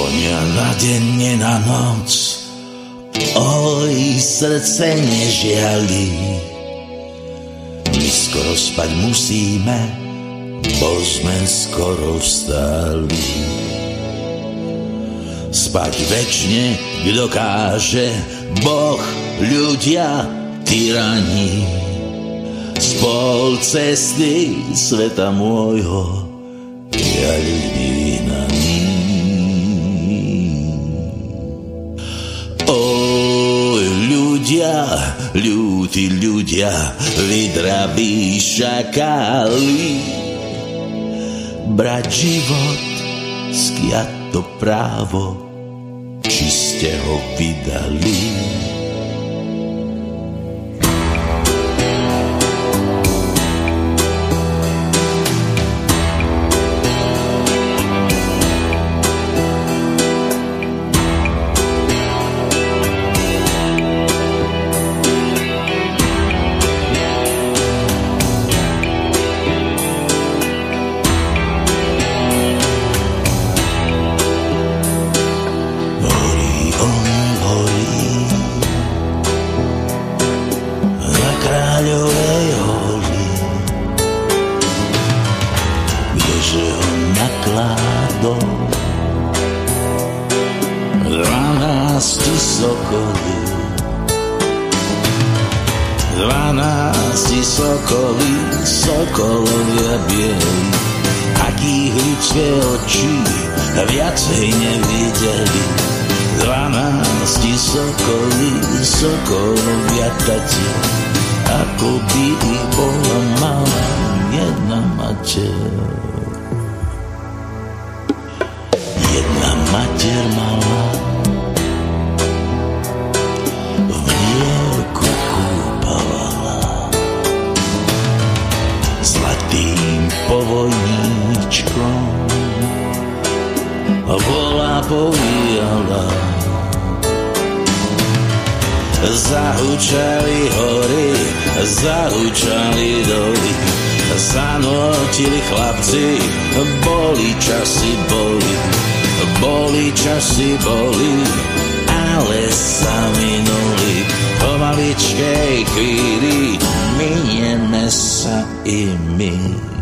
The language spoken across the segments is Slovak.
zvonia na deň, nie na noc. Oj, srdce nežiali. My skoro spať musíme, bo sme skoro vstali. Spať večne, kto káže, Boh, ľudia, tyrani. Spol cesty sveta môjho, ja ľudí ľudia, ľudí ľudia, vydraví šakali. Brať život, skiať to právo, či ste ho vydali. Zlatým povojníčkom bola povíjala. Zahučali hory, zahučali doly, zanotili chlapci, boli časy, boli, boli časy, boli, ale sa minuli. Po maličkej chvíli minieme sa i my.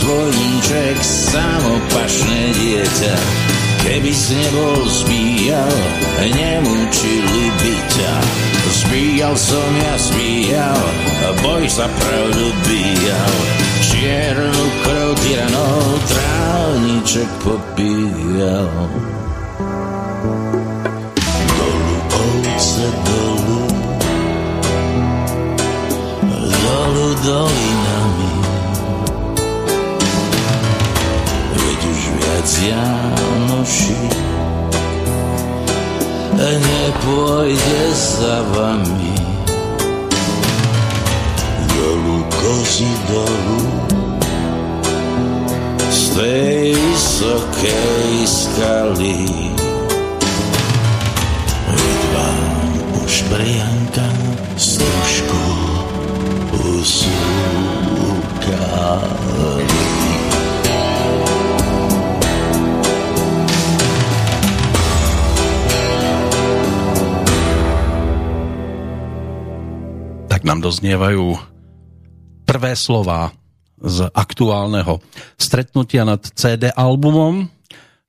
Zvojníček, samopašné dieťa, keby si nebol zbíjal, nemúčili by ťa. Zbíjal som ja, zbíjal, boj sa pravdu bíjal. Čiernu krv tyranov, trávniček popíjal. Dolu ovce, dolu, dolu dolinami. Viac Janoši nepôjde za vami. Dolu kozy, dolu, z tej vysokej skaly. Vám už Marianka stružku usúkali. Nám doznievajú prvé slova z aktuálneho stretnutia nad CD albumom.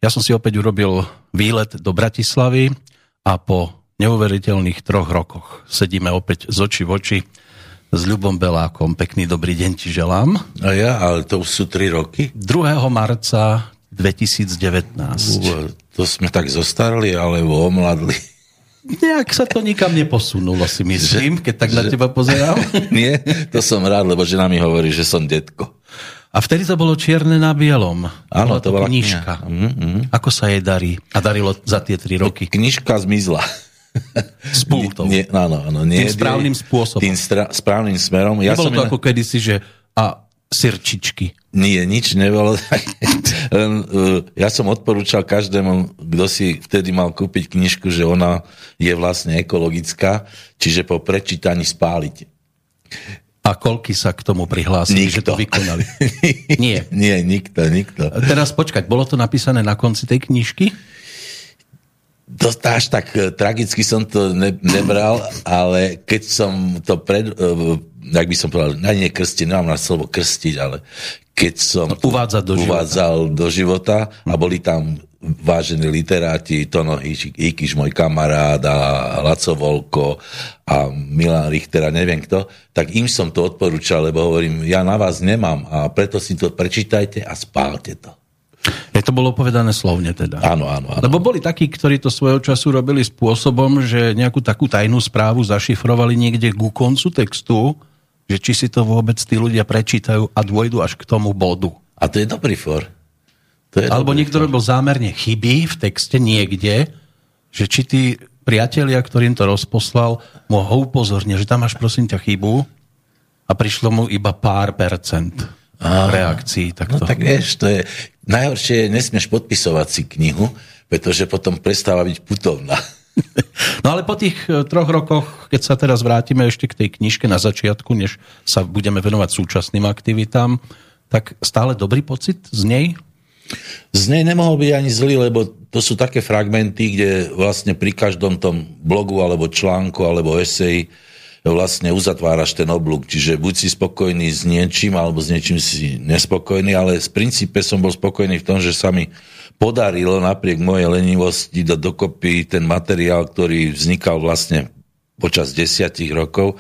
Ja som si opäť urobil výlet do Bratislavy a po neuveriteľných troch rokoch sedíme opäť z oči v oči s Ľubom Belákom. Pekný dobrý deň ti želám. A ja, ale to už sú tri roky? 2. marca 2019. To sme tak zostarli alebo omladli. Nejak sa to nikam neposunulo, si myslím, keď tak že, na teba pozerám. Nie, to som rád, lebo žena mi hovorí, že som detko. A vtedy to bolo čierne na bielom. Áno, to, to bola knižka. Mm-hmm. Ako sa jej darí? A darilo za tie tri roky? Knižka zmizla. S pultou. Nie, áno, áno, nie, tým správnym spôsobom. Tým stra- správnym smerom. Ja Nebolo to na... ako kedysi, že a sirčičky. Nie, nič nebolo. Len, uh, ja som odporúčal každému, kto si vtedy mal kúpiť knižku, že ona je vlastne ekologická, čiže po prečítaní spáliť. A koľky sa k tomu prihlásili, nikto. že to vykonali? Nie. Nie, nikto, nikto. Teraz počkať, bolo to napísané na konci tej knižky? To až tak e, tragicky som to ne, nebral, ale keď som to pred, uh, jak by som povedal, na nie krstiť, nemám na slovo krstiť, ale keď som no, uvádzal do uvádzal života. do života a boli tam vážení literáti, Tono Ikiš, môj kamarát a Laco Volko a Milan Richter a neviem kto, tak im som to odporúčal, lebo hovorím, ja na vás nemám a preto si to prečítajte a spálte to. Je to bolo povedané slovne teda. Áno, áno, áno. Lebo boli takí, ktorí to svojho času robili spôsobom, že nejakú takú tajnú správu zašifrovali niekde ku koncu textu že či si to vôbec tí ľudia prečítajú a dôjdu až k tomu bodu. A to je dobrý for. To je Alebo niekto robil zámerne chyby v texte niekde, že či tí priatelia, ktorým to rozposlal, mu ho upozornia, že tam máš prosím ťa chybu a prišlo mu iba pár percent a, reakcií. Takto. No tak vieš, to je... Najhoršie je, nesmieš podpisovať si knihu, pretože potom prestáva byť putovná. No ale po tých e, troch rokoch, keď sa teraz vrátime ešte k tej knižke na začiatku, než sa budeme venovať súčasným aktivitám, tak stále dobrý pocit z nej? Z nej nemohol byť ani zlý, lebo to sú také fragmenty, kde vlastne pri každom tom blogu alebo článku alebo eseji vlastne uzatváraš ten oblúk. Čiže buď si spokojný s niečím, alebo s niečím si nespokojný, ale z princípe som bol spokojný v tom, že sa mi podarilo napriek mojej lenivosti dať dokopy ten materiál, ktorý vznikal vlastne počas desiatich rokov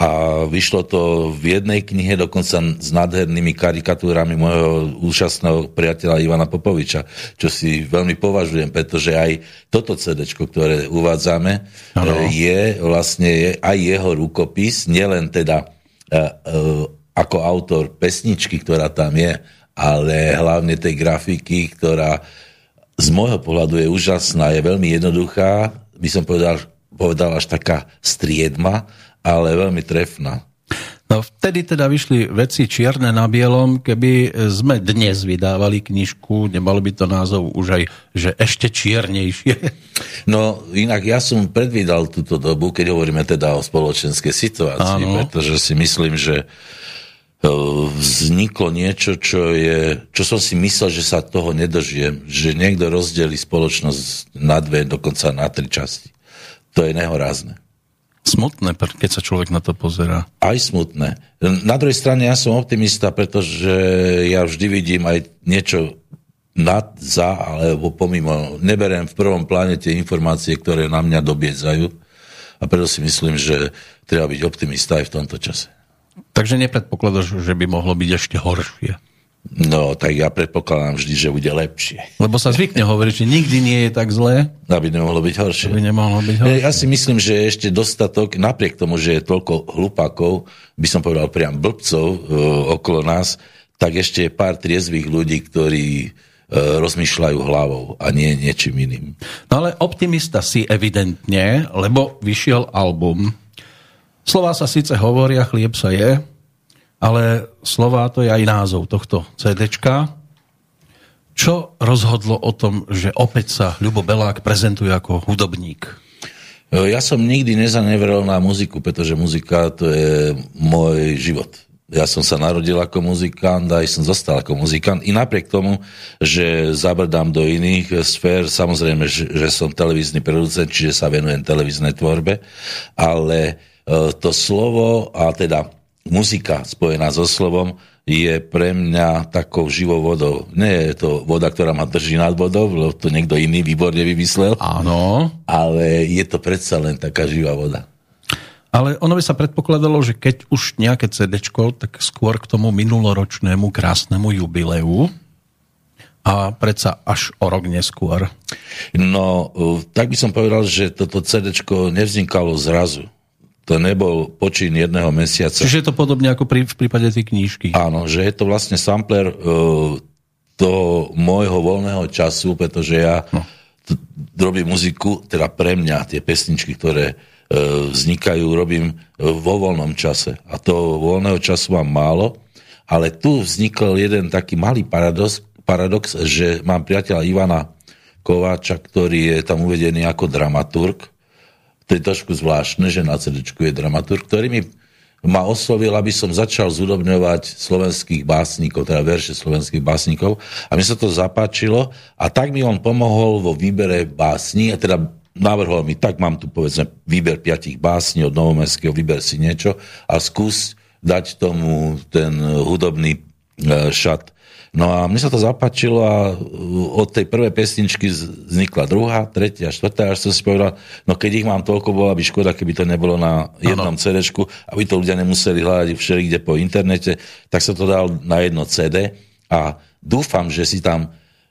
a vyšlo to v jednej knihe dokonca s nádhernými karikatúrami môjho úžasného priateľa Ivana Popoviča, čo si veľmi považujem, pretože aj toto CD, ktoré uvádzame, ano. je vlastne aj jeho rukopis, nielen teda uh, uh, ako autor pesničky, ktorá tam je, ale hlavne tej grafiky, ktorá z môjho pohľadu je úžasná, je veľmi jednoduchá, by som povedal, povedal až taká striedma, ale veľmi trefná. No vtedy teda vyšli veci čierne na bielom, keby sme dnes vydávali knižku, nemalo by to názov už aj, že ešte čiernejšie. No inak ja som predvídal túto dobu, keď hovoríme teda o spoločenskej situácii, Áno. pretože si myslím, že E, vzniklo niečo, čo, je, čo som si myslel, že sa toho nedožijem, že niekto rozdeli spoločnosť na dve, dokonca na tri časti. To je nehorázne. Smutné, keď sa človek na to pozerá. Aj smutné. Na druhej strane ja som optimista, pretože ja vždy vidím aj niečo nad, za alebo pomimo. Neberiem v prvom pláne tie informácie, ktoré na mňa dobiedzajú a preto si myslím, že treba byť optimista aj v tomto čase. Takže nepredpokladáš, že by mohlo byť ešte horšie? No, tak ja predpokladám vždy, že bude lepšie. Lebo sa zvykne hovoriť, že nikdy nie je tak zlé. Aby nemohlo byť horšie. Aby nemohlo byť horšie. Ja si myslím, že je ešte dostatok, napriek tomu, že je toľko hlupákov, by som povedal priam blbcov e, okolo nás, tak ešte je pár triezvých ľudí, ktorí e, rozmýšľajú hlavou a nie niečím iným. No ale optimista si evidentne, lebo vyšiel album Slová sa síce hovoria, chlieb sa je, ale slová to je aj názov tohto CDčka. Čo rozhodlo o tom, že opäť sa Ľubo Belák prezentuje ako hudobník? Ja som nikdy nezanevrel na muziku, pretože muzika to je môj život. Ja som sa narodil ako muzikant a aj som zostal ako muzikant. I napriek tomu, že zabrdám do iných sfér, samozrejme, že, že som televízny producent, čiže sa venujem televíznej tvorbe, ale e, to slovo a teda muzika spojená so slovom je pre mňa takou živou vodou. Nie je to voda, ktorá ma drží nad vodou, lebo to niekto iný výborne vymyslel. Áno. Ale je to predsa len taká živá voda. Ale ono by sa predpokladalo, že keď už nejaké CD, tak skôr k tomu minuloročnému krásnemu jubileu a predsa až o rok neskôr. No, tak by som povedal, že toto CD nevznikalo zrazu to nebol počín jedného mesiaca. Čiže je to podobne ako pri, v prípade tej knížky. Áno, že je to vlastne sampler uh, toho môjho voľného času, pretože ja no. t- robím muziku, teda pre mňa tie pesničky, ktoré uh, vznikajú, robím uh, vo voľnom čase. A to voľného času mám málo, ale tu vznikol jeden taký malý paradox, paradox že mám priateľa Ivana Kováča, ktorý je tam uvedený ako dramaturg to je trošku zvláštne, že na CD je dramaturg, ktorý mi ma oslovil, aby som začal zúdobňovať slovenských básnikov, teda verše slovenských básnikov. A mi sa to zapáčilo a tak mi on pomohol vo výbere básni, a teda navrhol mi, tak mám tu povedzme výber piatich básni od Novomestského, vyber si niečo a skús dať tomu ten hudobný e, šat. No a mne sa to zapáčilo a uh, od tej prvej pesničky vznikla druhá, tretia, štvrtá, až som si povedal, no keď ich mám toľko, bola by škoda, keby to nebolo na jednom cd aby to ľudia nemuseli hľadať všelikde po internete, tak sa to dal na jedno CD a dúfam, že si tam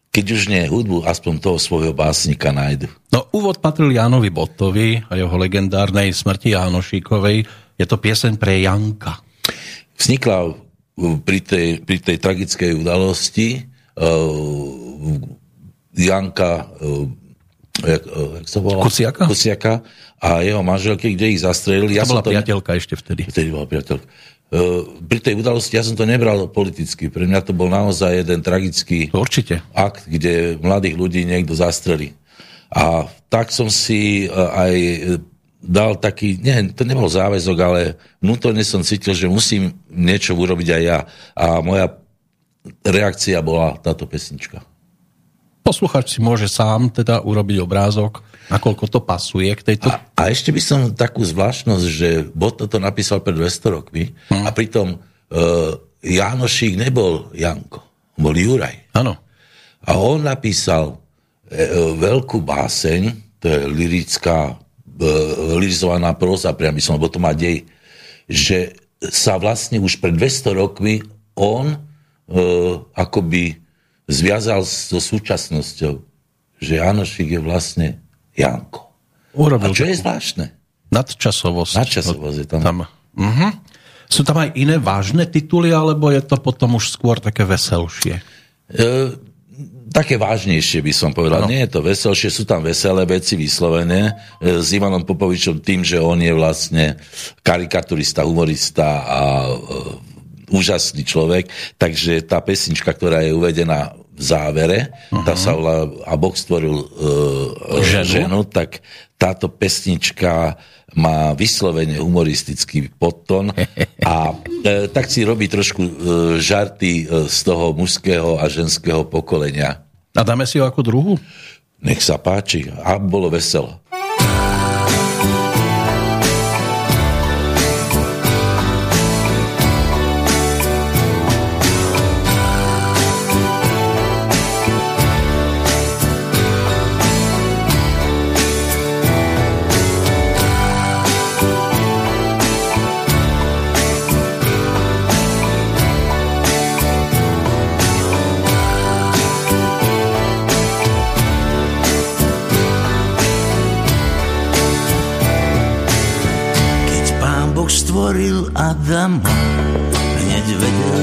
keď už nie hudbu, aspoň toho svojho básnika nájdu. No úvod patril Jánovi Bottovi a jeho legendárnej smrti Jánošíkovej. Je to pieseň pre Janka. Vznikla pri tej, pri tej tragickej udalosti uh, Janka uh, jak, uh, jak sa volá? Kuciaka? Kuciaka a jeho manželky, kde ich zastrelili. Ja to bola to priateľka ešte vtedy. Vtedy bola priateľka. Pri tej udalosti ja som to nebral politicky. Pre mňa to bol naozaj jeden tragický Určite. akt, kde mladých ľudí niekto zastrelí. A tak som si aj dal taký, nie, to nebol záväzok, ale vnútorne som cítil, že musím niečo urobiť aj ja. A moja reakcia bola táto pesnička. Posluchač si môže sám teda urobiť obrázok, nakoľko to pasuje k tejto... A, a ešte by som takú zvláštnosť, že Bot toto napísal pred 200 rokmi hmm. a pritom uh, Jánošík nebol Janko, bol Juraj. Áno. A on napísal uh, veľkú báseň, to je lirická lirizovaná proza, priam by som, lebo to má dej, že sa vlastne už pred 200 rokmi on e, akoby zviazal so súčasnosťou, že Janošik je vlastne Janko. Urobil A čo je zvláštne? Nadčasovosť. Nadčasovosť je tam. tam. Uh-huh. Sú tam aj iné vážne tituly, alebo je to potom už skôr také veselšie? E, také vážnejšie by som povedal. No. Nie je to veselšie, sú tam veselé veci vyslovené e, s Ivanom Popovičom tým, že on je vlastne karikaturista, humorista a uh, úžasný človek. Takže tá pesnička, ktorá je uvedená v závere, uh-huh. tá sa volá A Boh stvoril uh, ženu. ženu, tak táto pesnička má vyslovene humoristický podton a e, tak si robí trošku e, žarty e, z toho mužského a ženského pokolenia. A dáme si ho ako druhu? Nech sa páči. A bolo veselo. Adama Hneď vedel,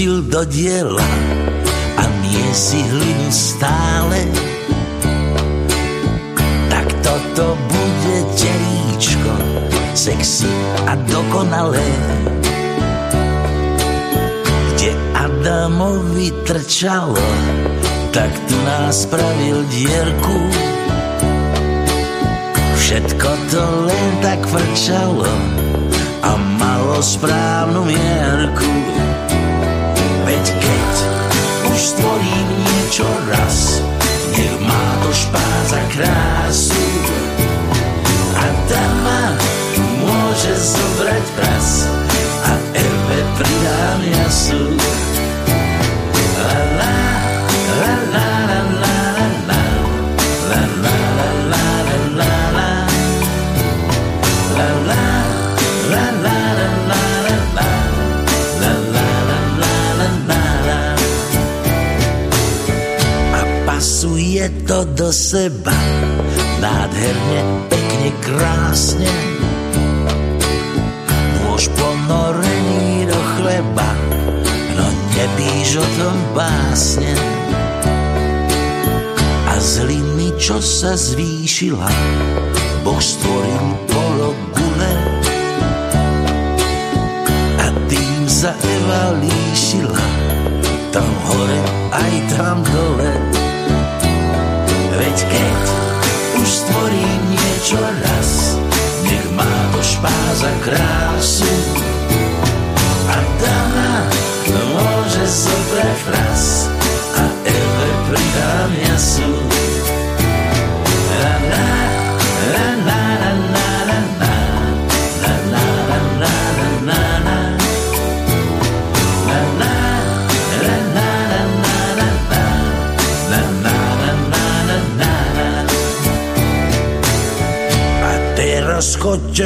pustil do diela a nie si hlinu stále, tak toto bude teríčko, sexy a dokonalé. Kde Adamovi trčalo, tak tu nás spravil dierku. Všetko to len tak frčalo a malo správnu mierku. Do seba, nádherne, pekne, krásne. Nôž ponorený do chleba, no nepíš o tom básne. A z hliny, čo sa zvýšila, Boh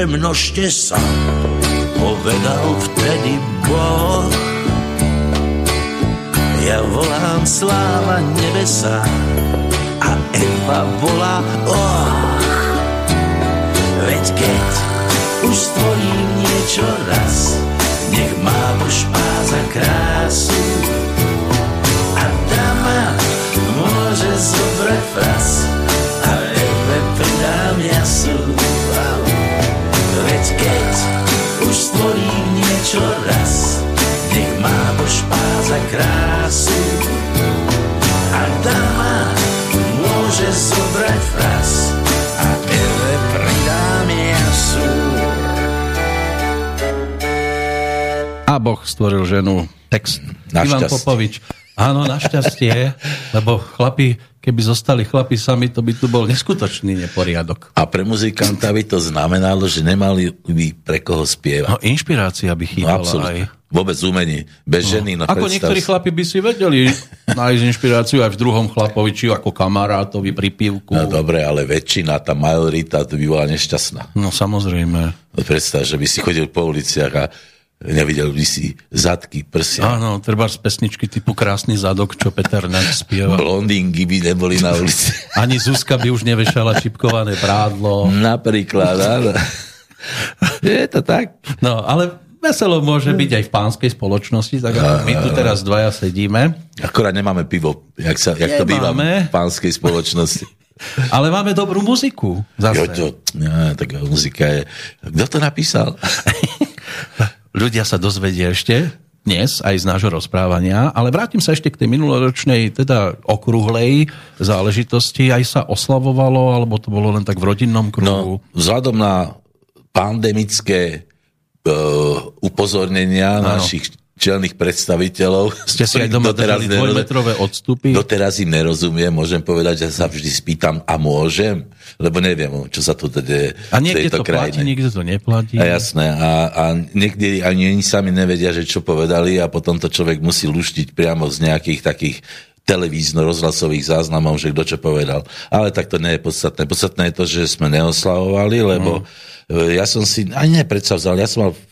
chodte, množte sa, povedal vtedy Boh. Ja volám sláva nebesa a Eva volá oh. Veď keď už stvorím niečo raz, nech má to špás a krásu. A dáma môže zobrať fras špás a krásu. A dáma môže zobrať fras a Eve pridám jasu. A Boh stvoril ženu. Text. Ivan. Popovič. Áno, našťastie, lebo chlapi, keby zostali chlapi sami, to by tu bol neskutočný neporiadok. A pre muzikanta by to znamenalo, že nemali by pre koho spievať. No, inšpirácia by No, chýbala aj. Vôbec umenie. Bez ženy. No, Ako predstav niektorí si. chlapi by si vedeli nájsť inšpiráciu aj v druhom chlapovi, či ako kamarátovi pri pivku. No dobre, ale väčšina, tá majorita, by bola nešťastná. No samozrejme. No, Predstav, že by si chodil po uliciach a nevidel by si zadky, prsia. Áno, treba z pesničky typu Krásny zadok, čo Peter Naď spieva. Blondingy by neboli na ulici. Ani Zuzka by už nevešala čipkované prádlo. Napríklad, áno. Je to tak. No, ale veselo môže byť aj v pánskej spoločnosti, tak ako my tu teraz dvaja sedíme. Akorát nemáme pivo, jak, sa, jak to býva v pánskej spoločnosti. Ale máme dobrú muziku. Zase. Jo, to, ja, taká muzika je... Kto to napísal? Ľudia sa dozvedia ešte dnes aj z nášho rozprávania, ale vrátim sa ešte k tej minuloročnej, teda okruhlej záležitosti. Aj sa oslavovalo, alebo to bolo len tak v rodinnom kruhu? No, vzhľadom na pandemické upozornenia Áno. našich čelných predstaviteľov. Ste si aj doma držali dvojmetrové odstupy? Doteraz im nerozumiem, môžem povedať, že sa vždy spýtam, a môžem? Lebo neviem, čo sa tu deje A niekde to platí, krajine. niekde to neplatí. A jasné. A, a niekde ani oni sami nevedia, že čo povedali a potom to človek musí luštiť priamo z nejakých takých televízno-rozhlasových záznamov, že kto čo povedal. Ale tak to nie je podstatné. Podstatné je to, že sme neoslavovali, lebo mm. ja som si ani nepredsa vzal, ja som mal v-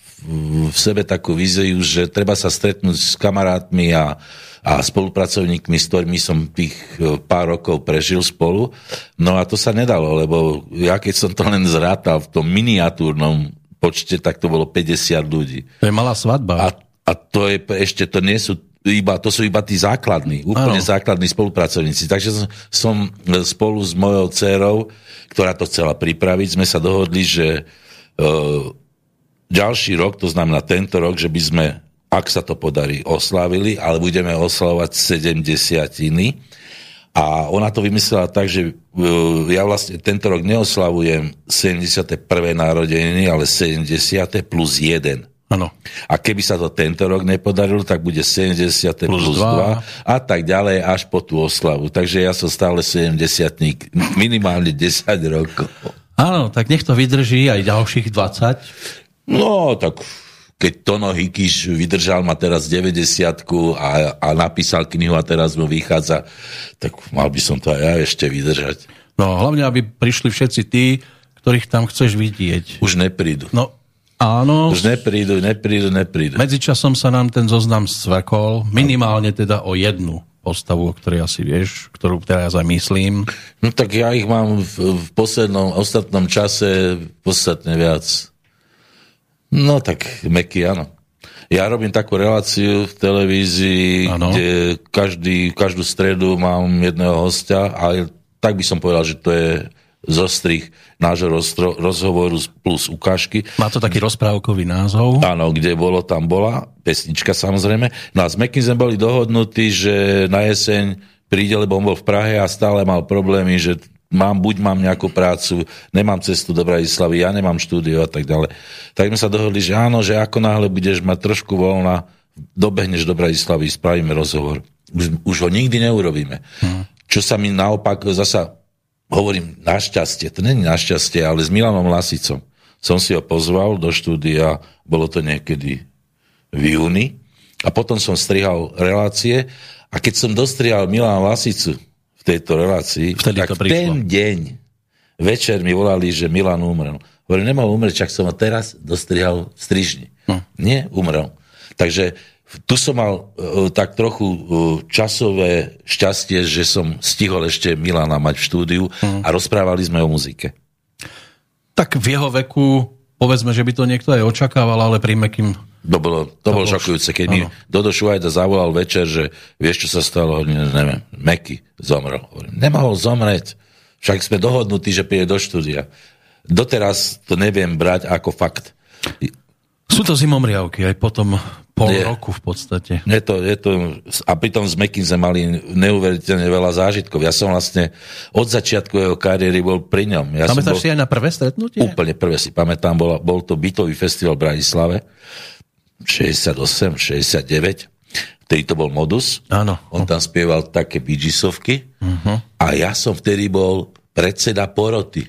v sebe takú víziu, že treba sa stretnúť s kamarátmi a, a spolupracovníkmi, s ktorými som tých e, pár rokov prežil spolu. No a to sa nedalo, lebo ja keď som to len zrátal v tom miniatúrnom počte, tak to bolo 50 ľudí. To je malá svadba. A A to je ešte, to nie sú iba, to sú iba tí základní, úplne ano. základní spolupracovníci. Takže som, som spolu s mojou dcerou, ktorá to chcela pripraviť, sme sa dohodli, že uh, ďalší rok, to znamená tento rok, že by sme, ak sa to podarí, oslávili, ale budeme oslavovať 70 a ona to vymyslela tak, že uh, ja vlastne tento rok neoslavujem 71. narodeniny, ale 70. plus 1. Ano. A keby sa to tento rok nepodarilo, tak bude 70 plus, plus 2. 2 a tak ďalej až po tú oslavu. Takže ja som stále 70 minimálne 10 rokov. Áno, tak nech to vydrží aj ďalších 20. No, tak keď Tono Hikiš vydržal ma teraz 90 a, a napísal knihu a teraz mu vychádza, tak mal by som to aj ja ešte vydržať. No, hlavne, aby prišli všetci tí, ktorých tam chceš vidieť. Už neprídu. No, Áno. Už neprídu, neprídu, neprídu. Medzičasom sa nám ten zoznam svekol, minimálne teda o jednu postavu, o ktorej asi vieš, ktorú teraz aj myslím. No tak ja ich mám v, v poslednom, ostatnom čase podstatne viac. No tak Meky, áno. Ja robím takú reláciu v televízii, ano. kde každý, každú stredu mám jedného hostia a tak by som povedal, že to je zostrih nášho roztro, rozhovoru plus ukážky. Má to taký rozprávkový názov. Áno, kde bolo, tam bola, pesnička samozrejme. No a s Mekým sme boli dohodnutí, že na jeseň príde, lebo on bol v Prahe a stále mal problémy, že mám, buď mám nejakú prácu, nemám cestu do Bratislavy, ja nemám štúdio a tak ďalej. Tak sme sa dohodli, že áno, že ako náhle budeš mať trošku voľna, dobehneš do Bratislavy, spravíme rozhovor. Už, už ho nikdy neurobíme. Hmm. Čo sa mi naopak zasa hovorím našťastie, to není našťastie, ale s Milanom Lasicom. Som si ho pozval do štúdia, bolo to niekedy v júni, a potom som strihal relácie a keď som dostrihal Milana Lasicu v tejto relácii, Vtedy tak to ten deň večer mi volali, že Milan umrel. Hovorím, nemal umrieť, čak som ho teraz dostrihal v strižni. Hm. Nie, umrel. Takže tu som mal uh, tak trochu uh, časové šťastie, že som stihol ešte Milana mať v štúdiu mm. a rozprávali sme o muzike. Tak v jeho veku, povedzme, že by to niekto aj očakával, ale pri Mekým... To bolo, to, to bolo šokujúce. Keď ano. mi Dodo Šuhajda zavolal večer, že vieš, čo sa stalo, neviem, Meky zomrel. Nemohol zomrieť. Však sme dohodnutí, že príde do štúdia. Doteraz to neviem brať ako fakt. Sú to zimomriavky, aj potom pol je, roku v podstate. Je to, je to, a pritom s Mekým sme mali neuveriteľne veľa zážitkov. Ja som vlastne od začiatku jeho kariéry bol pri ňom. Ja Pamätáš bol, si aj na prvé stretnutie? Úplne prvé si pamätám. Bol, bol to bytový festival v Bratislave 68, 69 vtedy to bol modus. Áno. On tam spieval také bidžisovky uh-huh. a ja som vtedy bol predseda poroty.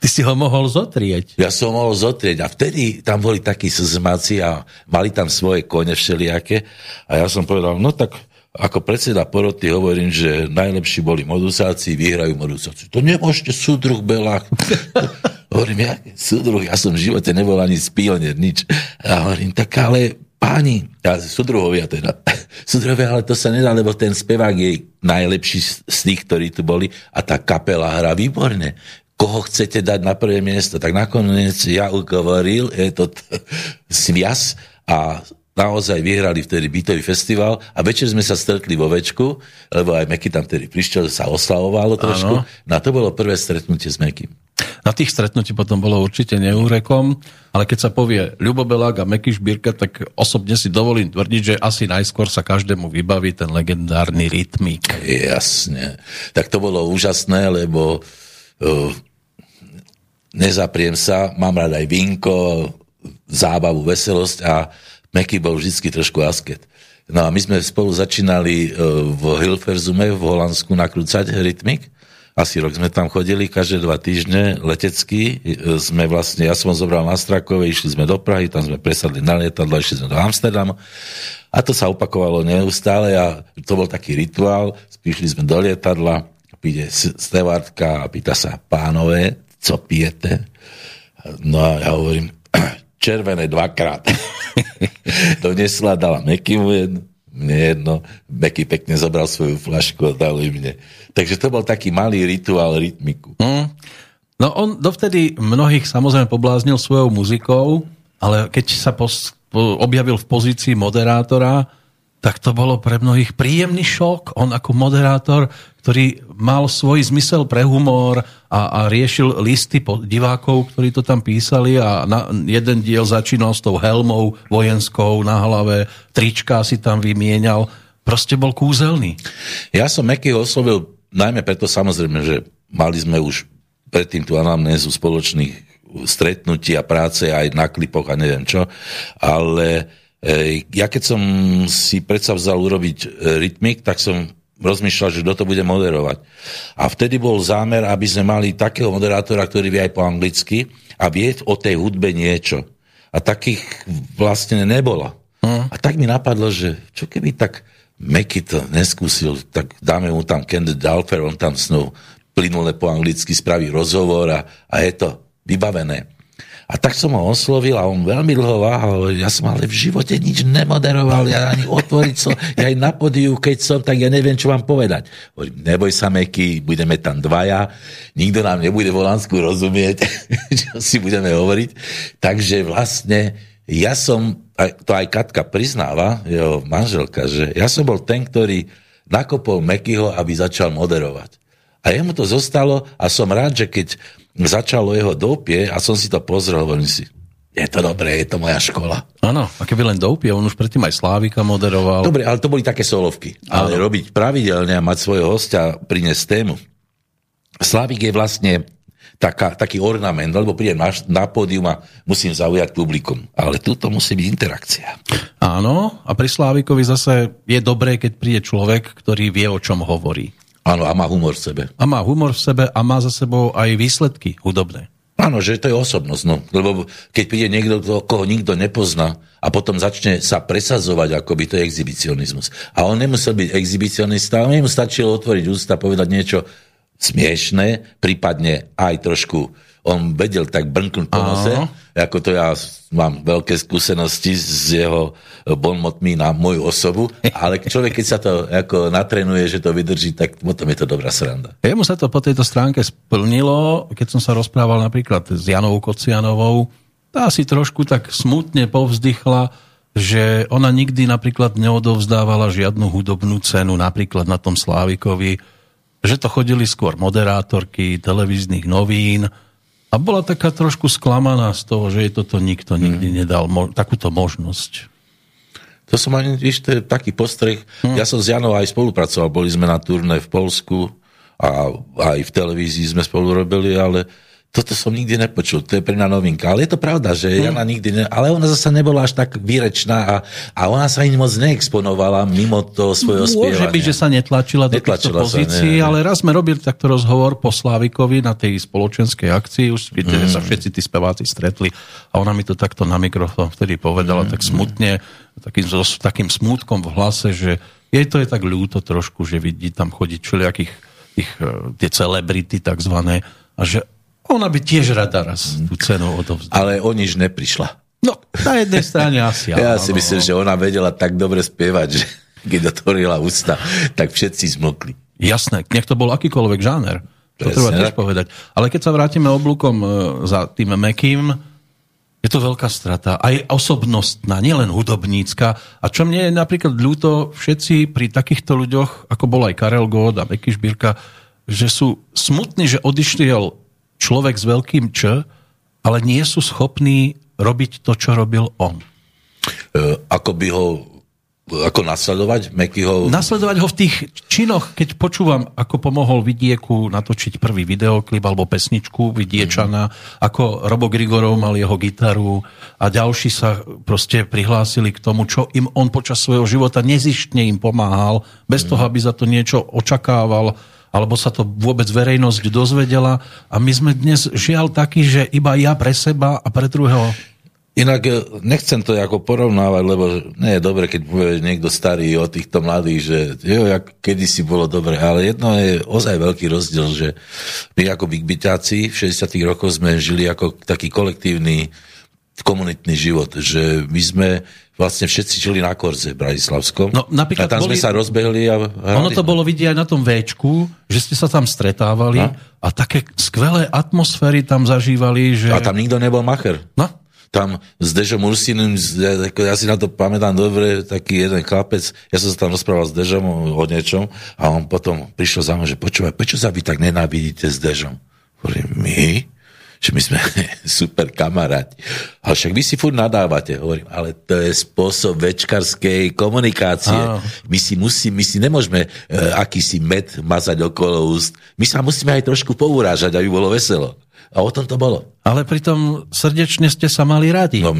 Ty si ho mohol zotrieť. Ja som ho mohol zotrieť a vtedy tam boli takí slzmaci a mali tam svoje kone všelijaké a ja som povedal, no tak ako predseda poroty hovorím, že najlepší boli modusáci, vyhrajú modusáci. To nemôžete, súdruh Belák. hovorím, ja, súdruh, ja som v živote nebol ani spionier, nič. A hovorím, tak ale páni, a súdruhovia teda, súdruhovia, ale to sa nedá, lebo ten spevák je najlepší z tých, ktorí tu boli a tá kapela hrá výborne koho chcete dať na prvé miesto. Tak nakoniec ja ugovoril, je to svias a naozaj vyhrali vtedy bytový festival a večer sme sa stretli vo Večku, lebo aj Meky tam vtedy prišiel, sa oslavovalo trošku. Áno. No a to bolo prvé stretnutie s Mekym. Na tých stretnutí potom bolo určite neúrekom, ale keď sa povie Ľubobelák a Meky Šbírka, tak osobne si dovolím tvrdiť, že asi najskôr sa každému vybaví ten legendárny rytmik. Jasne. Tak to bolo úžasné, lebo uh, nezapriem sa, mám rád aj vínko, zábavu, veselosť a Meky bol vždy trošku asket. No a my sme spolu začínali e, v Hilferzume v Holandsku nakrúcať rytmik. Asi rok sme tam chodili, každé dva týždne letecky. E, sme vlastne, ja som zobral na Strakove, išli sme do Prahy, tam sme presadli na lietadlo, išli sme do Amsterdamu. A to sa opakovalo neustále a to bol taký rituál. Prišli sme do lietadla, príde stevártka a pýta sa, pánové, co pijete? No a ja hovorím, červené dvakrát. Donesla, dala Mekimu jednu, mne jedno, Meky pekne zobral svoju flašku a dal mne. Takže to bol taký malý rituál rytmiku. Mm. No on dovtedy mnohých samozrejme pobláznil svojou muzikou, ale keď sa pos- objavil v pozícii moderátora, tak to bolo pre mnohých príjemný šok. On ako moderátor, ktorý mal svoj zmysel pre humor a, a riešil listy divákov, ktorí to tam písali a na, jeden diel začínal s tou helmou vojenskou na hlave, trička si tam vymienial. Proste bol kúzelný. Ja som Meky oslovil najmä preto samozrejme, že mali sme už predtým tú anamnézu spoločných stretnutí a práce aj na klipoch a neviem čo, ale ja keď som si predsa vzal urobiť e, rytmik, tak som rozmýšľal, že kto to bude moderovať. A vtedy bol zámer, aby sme mali takého moderátora, ktorý vie aj po anglicky a vie o tej hudbe niečo. A takých vlastne nebolo. Hmm. A tak mi napadlo, že čo keby tak Meky to neskúsil, tak dáme mu tam Candy Dalfer, on tam snou plynule po anglicky spraví rozhovor a, a je to vybavené. A tak som ho oslovil a on veľmi dlho váhal. Ja som ale v živote nič nemoderoval, ja ani otvoriť som, ja aj na podiu, keď som, tak ja neviem, čo vám povedať. Hovorím, neboj sa, Meky, budeme tam dvaja, nikto nám nebude Holandsku rozumieť, čo si budeme hovoriť. Takže vlastne ja som, to aj Katka priznáva, jeho manželka, že ja som bol ten, ktorý nakopol Mekyho, aby začal moderovať. A jemu to zostalo a som rád, že keď začalo jeho dopie a som si to pozrel, hovorím si, je to dobré, je to moja škola. Áno, a keby len dopie, on už predtým aj Slávika moderoval. Dobre, ale to boli také solovky. Ale robiť pravidelne a mať svojho hostia, priniesť tému. Slávik je vlastne taká, taký ornament, lebo prídem na, na pódium a musím zaujať publikum. Ale tuto musí byť interakcia. Áno, a pri Slávikovi zase je dobré, keď príde človek, ktorý vie, o čom hovorí. Áno, a má humor v sebe. A má humor v sebe a má za sebou aj výsledky hudobné. Áno, že to je osobnosť, no. Lebo keď príde niekto, koho nikto nepozná a potom začne sa presazovať, ako by to je exhibicionizmus. A on nemusel byť exhibicionista, ale mu stačilo otvoriť ústa, povedať niečo smiešné, prípadne aj trošku on vedel tak brnknúť po nose, ako to ja mám veľké skúsenosti s jeho bonmotmi na moju osobu, ale človek, keď sa to ako natrenuje, že to vydrží, tak potom je to dobrá sranda. Jemu sa to po tejto stránke splnilo, keď som sa rozprával napríklad s Janou Kocianovou, tá si trošku tak smutne povzdychla, že ona nikdy napríklad neodovzdávala žiadnu hudobnú cenu, napríklad na tom Slávikovi, že to chodili skôr moderátorky televíznych novín, a bola taká trošku sklamaná z toho, že jej toto nikto nikdy hmm. nedal mo- takúto možnosť. To som ani, víš, to je taký postreh. Hmm. Ja som s Janou aj spolupracoval, boli sme na turné v Polsku a aj v televízii sme spolu robili, ale toto som nikdy nepočul, to je pre mňa novinka. Ale je to pravda, že hmm. Jana nikdy ne... Ale ona zase nebola až tak výrečná a, a ona sa ani moc neexponovala mimo toho svojho spievania. Môže byť, že sa netlačila do týchto pozícií, ale raz sme robili takto rozhovor po Slávikovi na tej spoločenskej akcii, už kde hmm. sa všetci tí speváci stretli a ona mi to takto na mikrofón vtedy povedala hmm. tak smutne, takým, takým smutkom v hlase, že jej to je tak ľúto trošku, že vidí tam chodiť všelijakých tých, eh, tie celebrity takzvané a že ona by tiež rada raz tú cenu odovzdala. Ale o nič neprišla. No, na jednej strane asi. Ja áno, si myslím, že ona vedela tak dobre spievať, že keď otvorila ústa, tak všetci zmokli. Jasné, nech to bol akýkoľvek žáner. To treba tiež povedať. Ale keď sa vrátime oblúkom e, za tým Mekým, je to veľká strata. Aj osobnostná, nielen hudobnícka. A čo mne je napríklad ľúto, všetci pri takýchto ľuďoch, ako bol aj Karel God a Meky Šbírka, že sú smutní, že odišiel človek s veľkým Č, ale nie sú schopní robiť to, čo robil on. E, ako by ho ako nasledovať? Mekyho... Nasledovať ho v tých činoch, keď počúvam, ako pomohol Vidieku natočiť prvý videoklip alebo pesničku Vidiečana, mm. ako Robo Grigorov mal jeho gitaru a ďalší sa proste prihlásili k tomu, čo im on počas svojho života nezištne im pomáhal, bez mm. toho, aby za to niečo očakával alebo sa to vôbec verejnosť dozvedela a my sme dnes žiaľ takí, že iba ja pre seba a pre druhého. Inak e, nechcem to ako porovnávať, lebo nie je dobre, keď povie niekto starý o týchto mladých, že jo, jak kedysi bolo dobre, ale jedno je ozaj veľký rozdiel, že my ako bigbyťáci v 60 rokoch sme žili ako taký kolektívny komunitný život, že my sme vlastne všetci žili na Korze Bratislavskom. No, napríklad a tam boli, sme sa rozbehli. A, ono to bolo vidieť aj na tom Včku, že ste sa tam stretávali a, a také skvelé atmosféry tam zažívali, že... A tam nikto nebol macher. No? tam s Dežom Ursinom, ja si na to pamätám dobre, taký jeden chlapec, ja som sa tam rozprával s Dežom o niečom a on potom prišiel za mnou, že počúvaj, prečo sa vy tak nenávidíte s Dežom? Hovorím, my? Že my sme super kamaráti. Ale však vy si furt nadávate. Hovorím, ale to je spôsob večkarskej komunikácie. Áno. My si musí, my si nemôžeme uh, akýsi med mazať okolo úst. My sa musíme aj trošku pourážať, aby bolo veselo. A o tom to bolo. Ale pritom srdečne ste sa mali radi. No,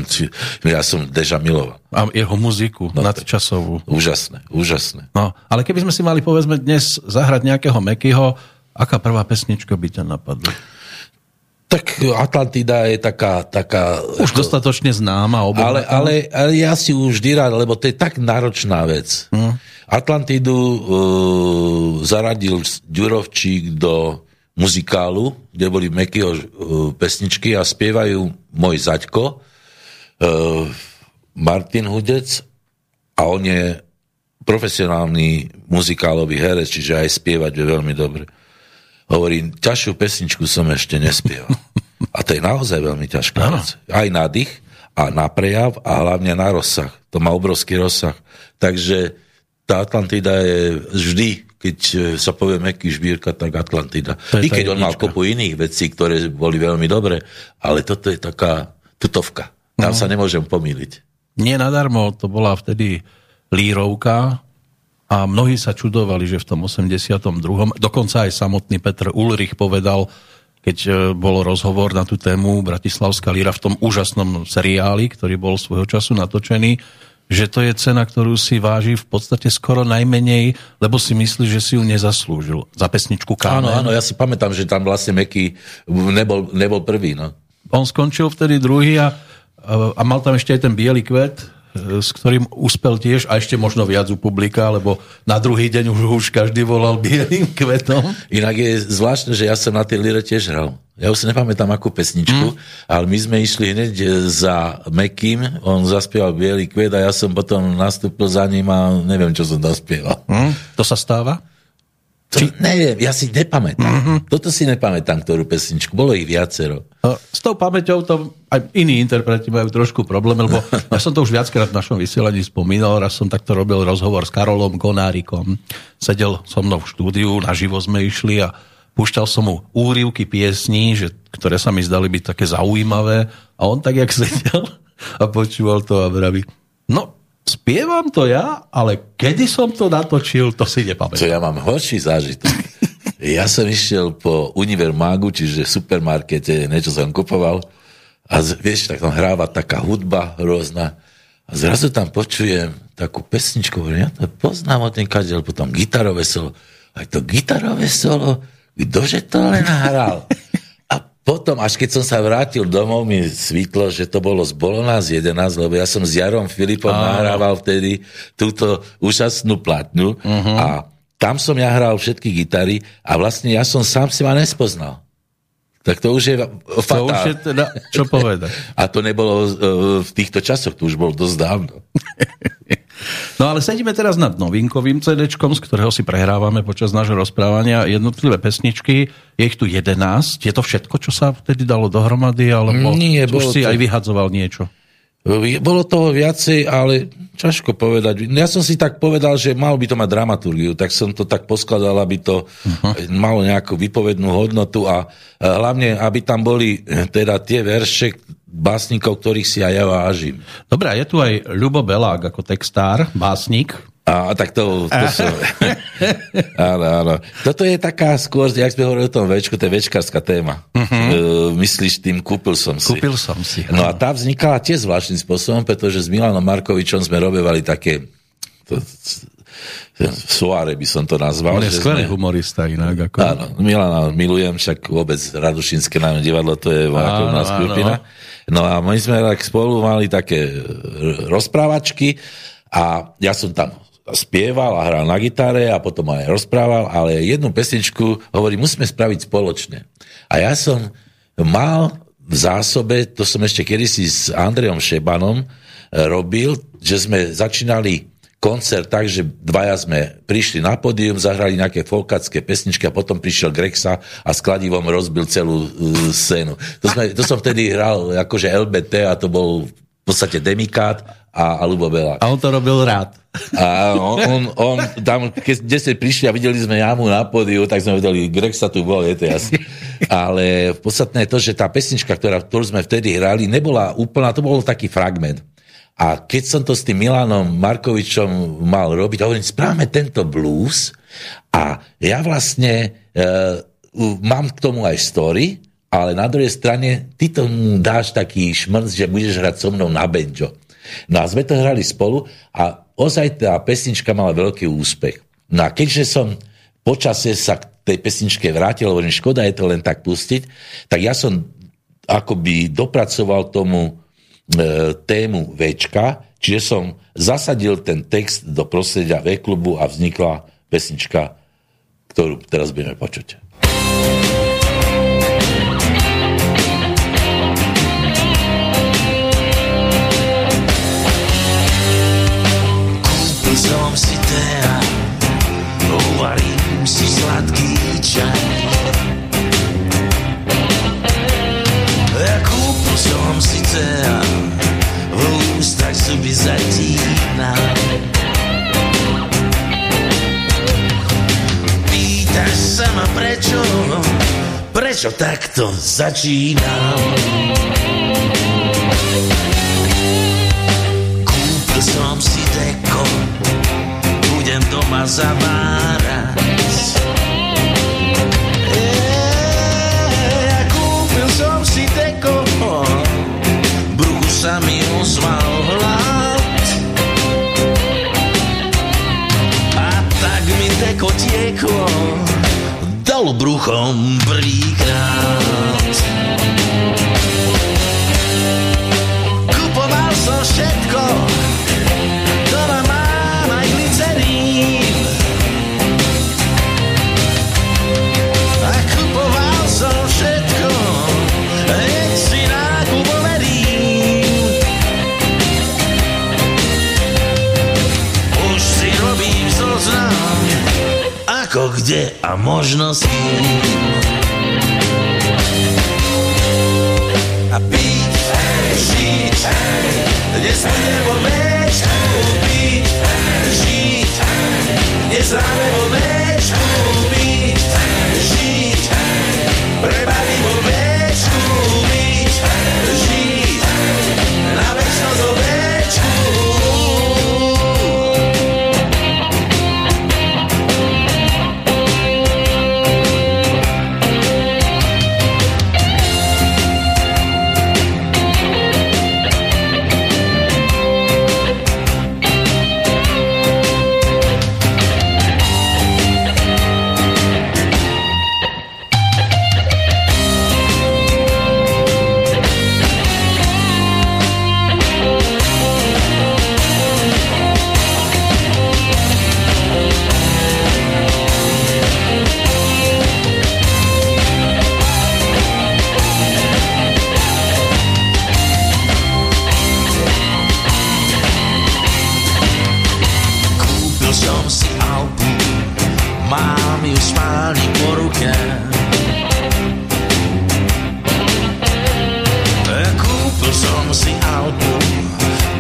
ja som Deža miloval. A jeho muziku no, nadčasovú. Úžasné, úžasné. No, ale keby sme si mali, povedzme, dnes zahrať nejakého Mekyho, aká prvá pesnička by ťa napadla? Tak Atlantida je taká... taká už ako, dostatočne známa. Ale, ale, ale ja si už vždy rád, lebo to je tak náročná vec. Hmm. Atlantidu uh, zaradil Ďurovčík do muzikálu, kde boli Mekyho uh, pesničky a spievajú môj zaďko, uh, Martin Hudec a on je profesionálny muzikálový herec, čiže aj spievať je veľmi dobre. Hovorím, ťažšiu pesničku som ešte nespieval. A to je naozaj veľmi ťažká vec. Aj na dých, a na prejav a hlavne na rozsah. To má obrovský rozsah. Takže tá Atlantida je vždy, keď sa povie Meky Žbírka, tak Atlantida. I keď on mal kopu iných vecí, ktoré boli veľmi dobré, ale toto je taká tutovka. Tam no. sa nemôžem pomýliť. Nie nadarmo, to bola vtedy lírovka, a mnohí sa čudovali, že v tom 82. dokonca aj samotný Petr Ulrich povedal, keď e, bol rozhovor na tú tému Bratislavská líra v tom úžasnom seriáli, ktorý bol svojho času natočený, že to je cena, ktorú si váži v podstate skoro najmenej, lebo si myslí, že si ju nezaslúžil za pesničku Kámen. Áno, áno, ja si pamätám, že tam vlastne Meky nebol, nebol prvý. No. On skončil vtedy druhý a, a mal tam ešte aj ten biely kvet, s ktorým uspel tiež a ešte možno viac u publika, lebo na druhý deň už, už každý volal bielým kvetom. Inak je zvláštne, že ja som na tej lire tiež hral. Ja už si nepamätám akú pesničku, mm. ale my sme išli hneď za Mekým, on zaspieval Bielý kvet a ja som potom nastúpil za ním a neviem, čo som zaspieval. Mm. To sa stáva? To, Či... Neviem, ja si nepamätám. Mm-hmm. Toto si nepamätám, ktorú pesničku. Bolo ich viacero. S tou pamäťou to aj iní interpreti majú trošku problém, lebo ja som to už viackrát v našom vysielaní spomínal, raz som takto robil rozhovor s Karolom Konárikom. Sedel so mnou v štúdiu, naživo sme išli a púšťal som mu úrivky piesní, že, ktoré sa mi zdali byť také zaujímavé a on tak, jak sedel a počúval to a vraví, no spievam to ja, ale kedy som to natočil, to si nepamätám. Čo ja mám horší zážitok. ja som išiel po Univermágu, čiže v supermarkete, niečo som kupoval a vieš, tak tam hráva taká hudba rôzna a zrazu tam počujem takú pesničku, ja to poznám od ten kadeľ, potom gitarové solo. Aj to gitarové solo, ktože to len hral? potom, až keď som sa vrátil domov, mi svítlo, že to bolo z Bolo nás 11, lebo ja som s Jarom Filipom Áno. nahrával vtedy túto úžasnú platňu uh-huh. a tam som ja hral všetky gitary a vlastne ja som sám si ma nespoznal. Tak to už je fatál. To už je teda, čo povedať. A to nebolo uh, v týchto časoch, to už bolo dosť dávno. No ale sedíme teraz nad novinkovým CD, z ktorého si prehrávame počas nášho rozprávania jednotlivé pesničky. Je ich tu 11. Je to všetko, čo sa vtedy dalo dohromady? Alebo Nie, už si to... aj vyhadzoval niečo? Bolo toho viacej, ale ťažko povedať. Ja som si tak povedal, že mal by to mať dramaturgiu, tak som to tak poskladal, aby to uh-huh. malo nejakú vypovednú hodnotu a hlavne, aby tam boli teda tie verše, básnikov, ktorých si aj ja vážim. Dobre, je tu aj Ľubo Belák ako textár, básnik. A, tak to, to sú... áno, áno. Toto je taká skôr, jak sme hovorili o tom večku, to je večkárska téma. Uh-huh. E, myslíš tým, kúpil som si. Kúpil som si. No a tá vznikala tiež zvláštnym spôsobom, pretože s Milanom Markovičom sme robevali také to, Suáre by som to nazval. On je skvelý sme... humorista inak. Ako... Áno, Milana milujem, však vôbec Radušinské nájomné divadlo, to je vojakovná skupina. Áno. No a my sme tak spolu mali také rozprávačky a ja som tam spieval a hral na gitare a potom aj rozprával, ale jednu pesničku hovorí, musíme spraviť spoločne. A ja som mal v zásobe, to som ešte kedysi s Andrejom Šebanom robil, že sme začínali koncert tak, že dvaja sme prišli na pódium, zahrali nejaké folkacké pesničky a potom prišiel Grexa a s kladivom rozbil celú uh, scénu. To, sme, to som vtedy hral akože LBT a to bol v podstate Demikát a, a Lubo Belák. A on to robil rád. A on, on, on tam, keď ste prišli a videli sme jamu na pódiu, tak sme vedeli, Greg sa tu bol, je to jasné. Ale v podstatné je to, že tá pesnička, ktorá, ktorú sme vtedy hrali, nebola úplná, to bol taký fragment. A keď som to s tým Milanom Markovičom mal robiť, hovorím, správame tento blues a ja vlastne e, mám k tomu aj story, ale na druhej strane ty tomu dáš taký šmrc, že budeš hrať so mnou na banjo. No a sme to hrali spolu a ozaj tá pesnička mala veľký úspech. No a keďže som počasie sa k tej pesničke vrátil, lebo škoda je to len tak pustiť, tak ja som akoby dopracoval tomu tému Včka, čiže som zasadil ten text do prostredia V-klubu a vznikla pesnička, ktorú teraz budeme počuť. Som si tea, uvarím si sladký čaj. Ja kúpil som si tea, ústach zuby zatínam. Pýtaš sa ma prečo, prečo takto začínam. A ju spálni po ruke. Kúpil som si Alpu,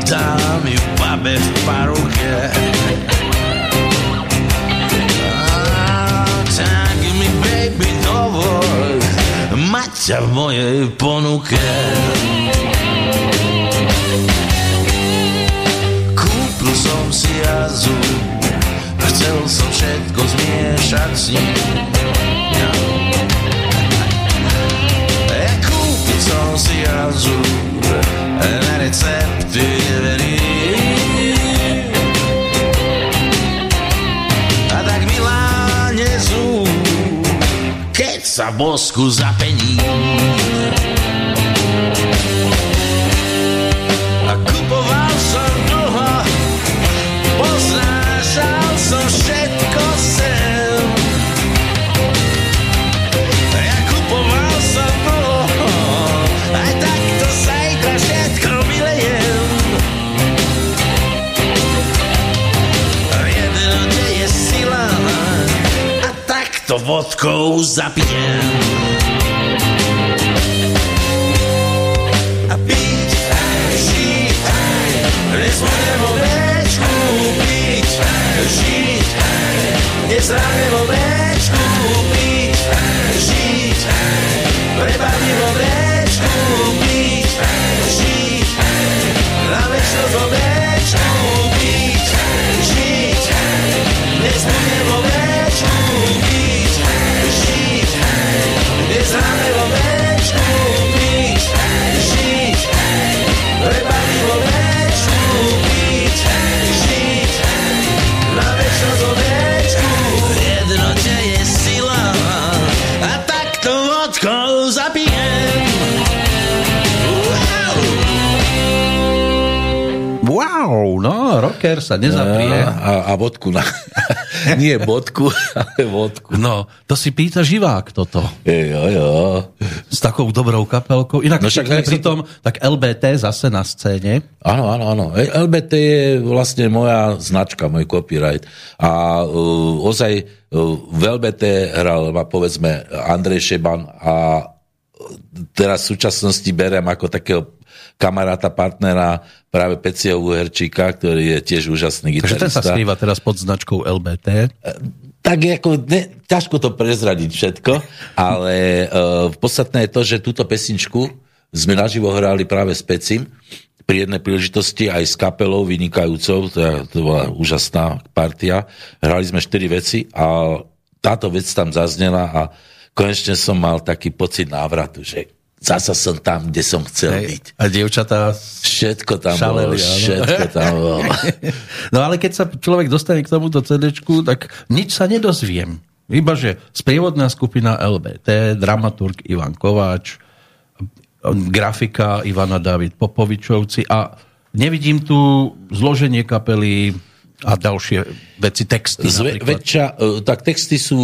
dám ju babe v paruke. Tak mi baby dovol, mať ťa v mojej ponuke. Chcel som všetko zmiešať s ním. Ja kúpil som si jazu, na recepty neverím. A tak milá nezú, keď sa bosku zapením. Vodkou zapijem. A piť, žiť, dnes budem vo večku piť, žiť, dnes ráne vo večku piť, žiť, prebaví vo žiť, na večnosť vo večku žiť, dnes budem Wow, no, rocker sa nezaprie. A, a vodku na... Nie bodku, ale vodku. No, to si pýta živák toto. Jo, jo. S takou dobrou kapelkou. Inak No však však tak pri tom, tak LBT zase na scéne. Áno, áno, áno. LBT je vlastne moja značka, môj copyright. A uh, ozaj uh, v LBT hral, povedzme, Andrej Šeban a teraz v súčasnosti berem ako takého kamaráta, partnera práve Pecieho Uherčíka, ktorý je tiež úžasný Takže ten sa gitarista. skrýva teraz pod značkou LBT. tak ako, ne, ťažko to prezradiť všetko, ale uh, podstatné je to, že túto pesničku sme naživo hrali práve s Pecim pri jednej príležitosti aj s kapelou vynikajúcou, to, to bola úžasná partia. Hrali sme štyri veci a táto vec tam zaznela a konečne som mal taký pocit návratu, že zasa som tam, kde som chcel byť. A dievčatá... Všetko tam Šaleli, bolo, všetko tam bolo. No ale keď sa človek dostane k tomuto cd tak nič sa nedozviem. Iba, že sprievodná skupina LBT, dramaturg Ivan Kováč, grafika Ivana David Popovičovci a nevidím tu zloženie kapely a ďalšie veci, texty Zve, väčšia, e, tak texty sú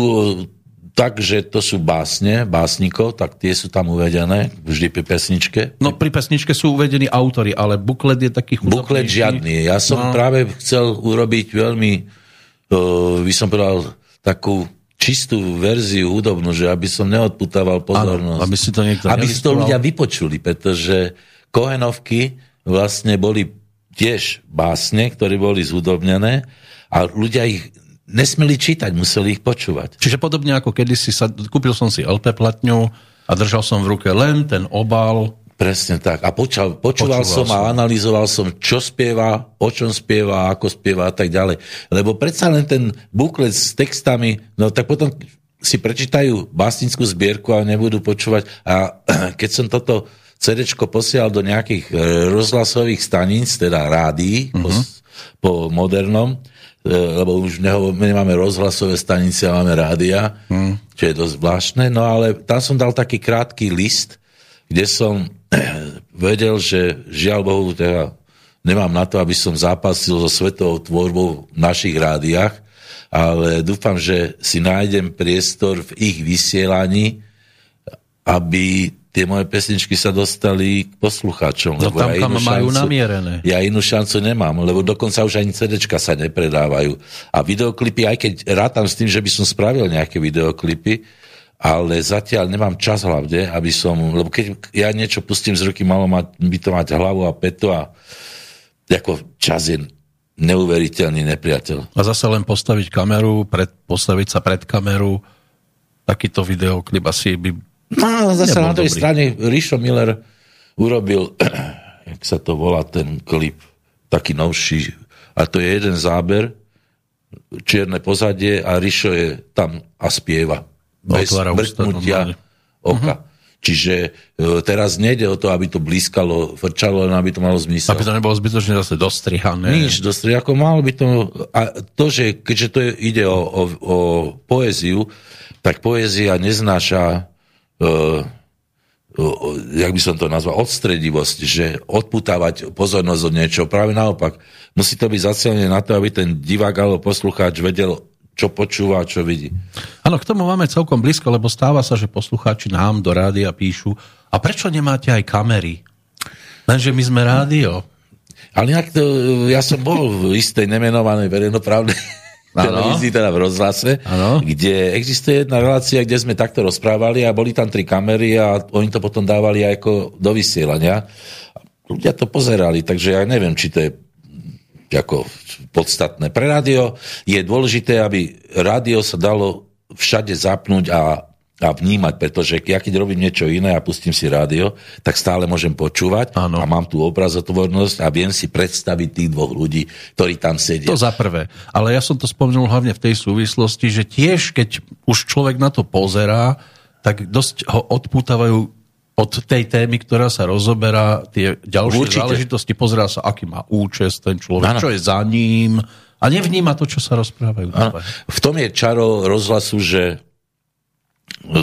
e, tak, že to sú básne, básnikov, tak tie sú tam uvedené, vždy pri pesničke. No pri pesničke sú uvedení autory, ale buklet je taký Buklet chudobnejší. žiadny. Ja som No. práve chcel urobiť veľmi, uh, by som povedal, takú čistú verziu hudobnú, že aby som neodputával pozornosť. Áno, aby si to niekto Aby si to ľudia vypočuli, pretože Kohenovky vlastne boli tiež básne, ktoré boli zhudobnené a ľudia ich nesmeli čítať, museli ich počúvať. Čiže podobne ako kedysi sa, kúpil som si LP platňu a držal som v ruke len ten obal. Presne tak. A počal, počúval, Počúval som som. a analyzoval som, čo spieva, o čom spieva, ako spieva a tak ďalej. Lebo predsa len ten buklet s textami, no tak potom si prečítajú básnickú zbierku a nebudú počúvať. A keď som toto CD posielal do nejakých e, rozhlasových staníc, teda rádií, uh-huh. po, s- po modernom, lebo už neho, my nemáme rozhlasové stanice, ale máme rádia, uh-huh. čo je dosť zvláštne. No ale tam som dal taký krátky list, kde som vedel, že žiaľ Bohu, teda nemám na to, aby som zápasil so svetovou tvorbou v našich rádiách, ale dúfam, že si nájdem priestor v ich vysielaní, aby tie moje pesničky sa dostali k poslucháčom. No lebo tam, ja kam majú namierené. Ja inú šancu nemám, lebo dokonca už ani CDčka sa nepredávajú. A videoklipy, aj keď rátam s tým, že by som spravil nejaké videoklipy, ale zatiaľ nemám čas hlavne, aby som, lebo keď ja niečo pustím z ruky, malo mať, by to mať hlavu a peto a ako čas je neuveriteľný nepriateľ. A zase len postaviť kameru, pred, postaviť sa pred kameru, takýto videoklip asi by... No, zase na tej dobrý. strane Rišo Miller urobil, jak sa to volá ten klip, taký novší, a to je jeden záber, čierne pozadie a Rišo je tam a spieva. Bez Otvára mrknutia oka. Uh-huh. Čiže e, teraz nejde o to, aby to blískalo, frčalo, len aby to malo zmysel. Aby to nebolo zbytočne zase dostrihané. Nič, dosť, ako malo by to... A to, že keďže to je, ide o, o, o poéziu, tak poézia neznáša, jak by som to nazval, odstredivosť, že odputávať pozornosť od niečoho. Práve naopak, musí to byť zacielené na to, aby ten divák alebo poslucháč vedel, čo počúva, čo vidí. Áno, k tomu máme celkom blízko, lebo stáva sa, že poslucháči nám do rádia píšu a prečo nemáte aj kamery? Lenže my sme rádio. Ale inak to, ja som bol v istej nemenovanej verejnoprávnej televízii, teda v rozhlase, Áno. kde existuje jedna relácia, kde sme takto rozprávali a boli tam tri kamery a oni to potom dávali aj ako do vysielania. Ľudia to pozerali, takže ja neviem, či to je ako podstatné. Pre rádio je dôležité, aby rádio sa dalo všade zapnúť a, a vnímať, pretože ja keď robím niečo iné a pustím si rádio, tak stále môžem počúvať Áno. a mám tú obrazotvornosť a viem si predstaviť tých dvoch ľudí, ktorí tam sedia. To za prvé. Ale ja som to spomenul hlavne v tej súvislosti, že tiež, keď už človek na to pozerá, tak dosť ho odpútavajú od tej témy, ktorá sa rozoberá, tie ďalšie Určite. záležitosti, pozerá sa, aký má účest ten človek, Áno. čo je za ním a nevníma to, čo sa rozprávajú. V tom je čaro rozhlasu, že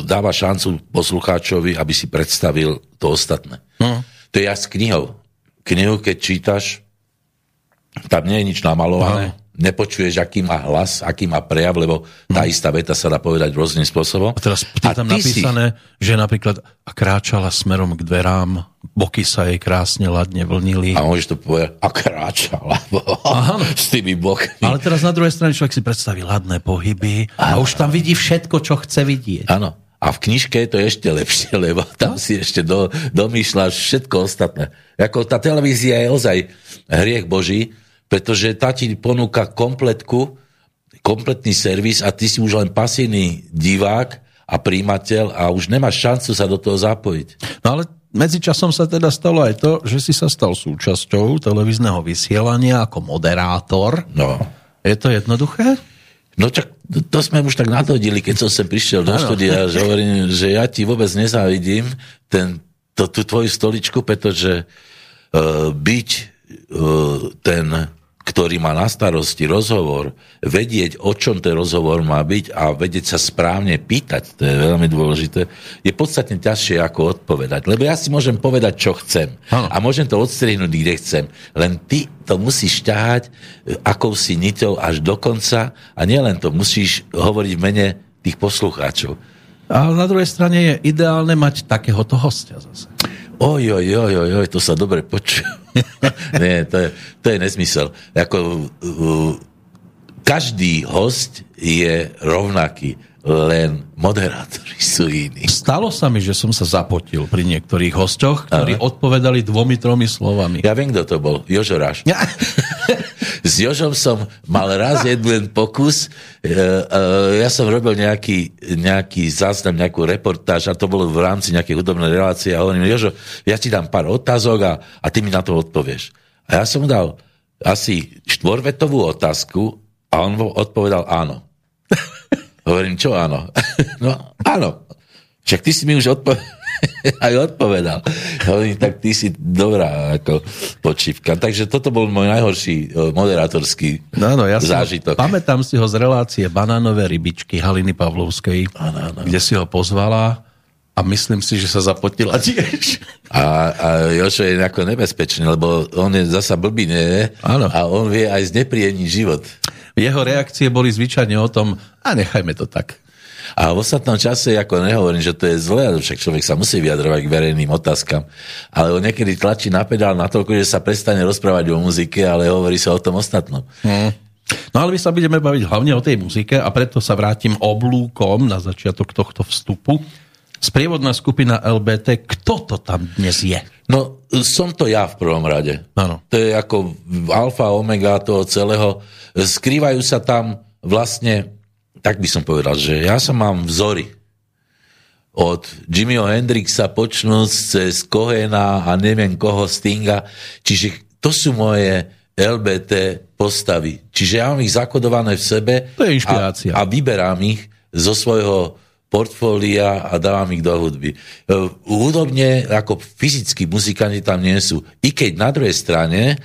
dáva šancu poslucháčovi, aby si predstavil to ostatné. No. To je jak s knihou. Knihu, keď čítaš, tam nie je nič namalované, nepočuješ, aký má hlas, aký má prejav, lebo tá istá veta sa dá povedať rôznym spôsobom. A teraz je tam ty si- napísané, že napríklad a kráčala smerom k dverám, boky sa jej krásne ladne vlnili. A môžeš to povedať, a kráčala s tými bokmi. Ale teraz na druhej strane človek si predstaví ladné pohyby a už tam vidí všetko, čo chce vidieť. Áno. A v knižke je to ešte lepšie, lebo tam si ešte do, domýšľaš všetko ostatné. Ako tá televízia je ozaj hriech Boží, pretože tá ti ponúka kompletku, kompletný servis a ty si už len pasívny divák a príjimateľ a už nemáš šancu sa do toho zapojiť. No ale medzičasom sa teda stalo aj to, že si sa stal súčasťou televízneho vysielania ako moderátor. No. Je to jednoduché? No čak, to sme už tak nadhodili, keď som sem prišiel do Áno. štúdia, že hovorím, že ja ti vôbec nezávidím ten, to, tú tvoju stoličku, pretože uh, byť uh, ten, ktorý má na starosti rozhovor, vedieť, o čom ten rozhovor má byť a vedieť sa správne pýtať, to je veľmi dôležité, je podstatne ťažšie ako odpovedať. Lebo ja si môžem povedať, čo chcem. Áno. A môžem to odstrihnúť, kde chcem. Len ty to musíš ťahať e, akousi niťou až do konca a nielen to, musíš hovoriť v mene tých poslucháčov. Ale na druhej strane je ideálne mať takéhoto hostia zase. Oj, oj, oj, oj, oj, to sa dobre počuje. Nie, to je, to je nezmysel. Ako, uh, každý host je rovnaký, len moderátori sú iní. Stalo sa mi, že som sa zapotil pri niektorých hostoch, ktorí odpovedali dvomi, tromi slovami. Ja viem, kto to bol. Jožo Ráš. S Jožom som mal raz jeden pokus. E, e, Ja som robil nejaký, nejaký záznam, nejakú reportáž a to bolo v rámci nejakej hudobnej relácie a hovorím, Jožo, ja ti dám pár otázok a, a ty mi na to odpovieš. A ja som mu dal asi štvorvetovú otázku a on odpovedal áno. Hovorím, čo áno? No, áno. Však ty si mi už odpo- aj odpovedal. Hovorím, tak ty si dobrá ako počívka. Takže toto bol môj najhorší e, moderátorský No, áno, ja si zážitok. pamätám si ho z relácie Banánové rybičky Haliny Pavlovskej, Áno, áno. kde si ho pozvala a myslím si, že sa zapotila tiež. A, a Jošo je ako nebezpečný, lebo on je zasa blbý, nie? Áno. A on vie aj znepríjemniť život. Jeho reakcie boli zvyčajne o tom, a nechajme to tak. A v ostatnom čase, ako nehovorím, že to je zlé, však človek sa musí vyjadrovať k verejným otázkam, ale on niekedy tlačí na pedál natoľko, že sa prestane rozprávať o muzike, ale hovorí sa o tom ostatnom. No ale my sa budeme baviť hlavne o tej muzike a preto sa vrátim oblúkom na začiatok tohto vstupu. Sprievodná skupina LBT, kto to tam dnes je? No, som to ja v prvom rade. Áno. To je ako alfa, omega toho celého. Skrývajú sa tam vlastne, tak by som povedal, že ja som mám vzory. Od Jimmyho Hendrixa počnúť cez Kohena a neviem koho Stinga. Čiže to sú moje LBT postavy. Čiže ja mám ich zakodované v sebe. To je inšpirácia. A, a vyberám ich zo svojho portfólia a dávam ich do hudby. E, Hudobne, ako fyzickí muzikanti tam nie sú. I keď na druhej strane,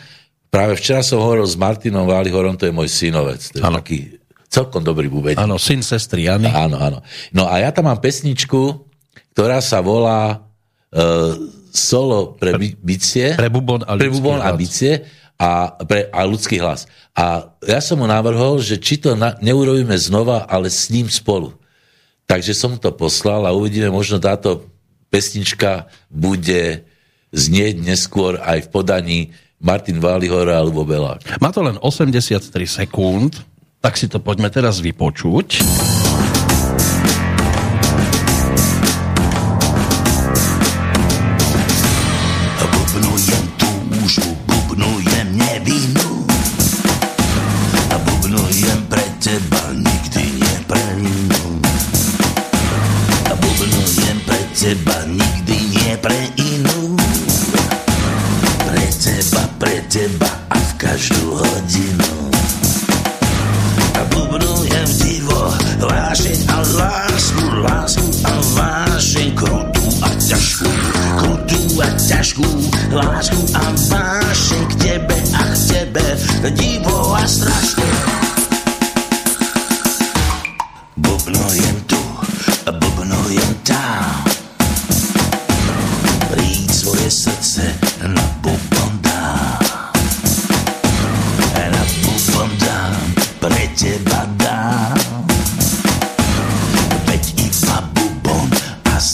práve včera som hovoril s Martinom Válihorom, to je môj synovec. To je taký celkom dobrý bubeník. Áno, syn sestry Jany. Áno, áno. No a ja tam mám pesničku, ktorá sa volá uh, Solo pre bi- bicie. Pre bubon a pre bubon a bicie a, pre, a ľudský hlas. A ja som mu navrhol, že či to na, neurobíme znova, ale s ním spolu. Takže som to poslal a uvidíme, možno táto pesnička bude znieť neskôr aj v podaní Martin Válihora alebo Belák. Má to len 83 sekúnd, Tak si to poďme teraz vypočuť.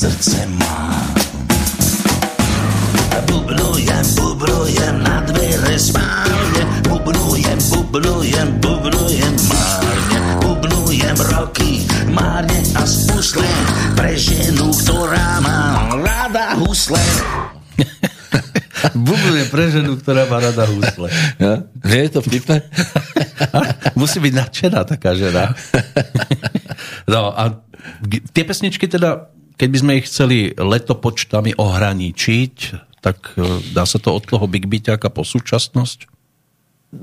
Srdce mám Bubnujem, bubnujem na dvere spálne Bubnujem, bubnujem, bubnujem márne Bubnujem roky márne a spusle Pre ženu, ktorá má rada husle Bubnuje pre ženu, ktorá má rada husle. Ja? Nie je to vtipné? Musí byť nadšená taká žena. No a tie pesničky teda, keď by sme ich chceli letopočtami ohraničiť, tak e, dá sa to od toho Big Beaťaka po súčasnosť?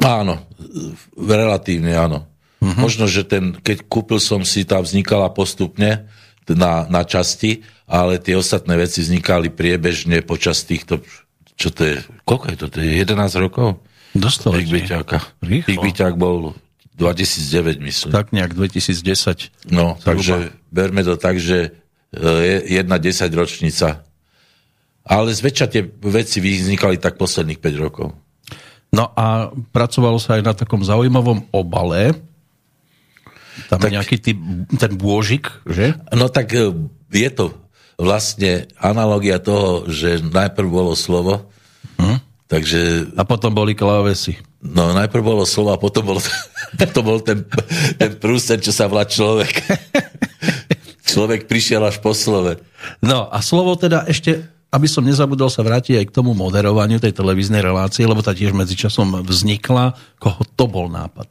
Áno, relatívne áno. Uh-huh. Možno, že ten, keď kúpil som si, tá vznikala postupne na, na časti, ale tie ostatné veci vznikali priebežne počas týchto, čo to je, koľko je to, to je 11 rokov? Dostal. Big. Rýchlo. Big Beaťak bol 2009, myslím. Tak nejak 2010. No, Zhruba. takže berme to tak, že jedna 10 ročnica. Ale zväčša tie veci vznikali tak posledných 5 rokov. No a pracovalo sa aj na takom zaujímavom obale. Tam tak... Nejaký tý, ten bôžik, že? No tak e, je to vlastne analogia toho, že najprv bolo slovo, Hm? takže A potom boli klávesy. no najprv bolo slovo a potom bol, potom bol ten, ten prúster, čo sa volá človek. človek prišiel až po slove. No a slovo teda ešte, aby som nezabudol sa vrátiť aj k tomu moderovaniu tej televíznej relácie, lebo tá tiež medzičasom vznikla. Koho to bol nápad?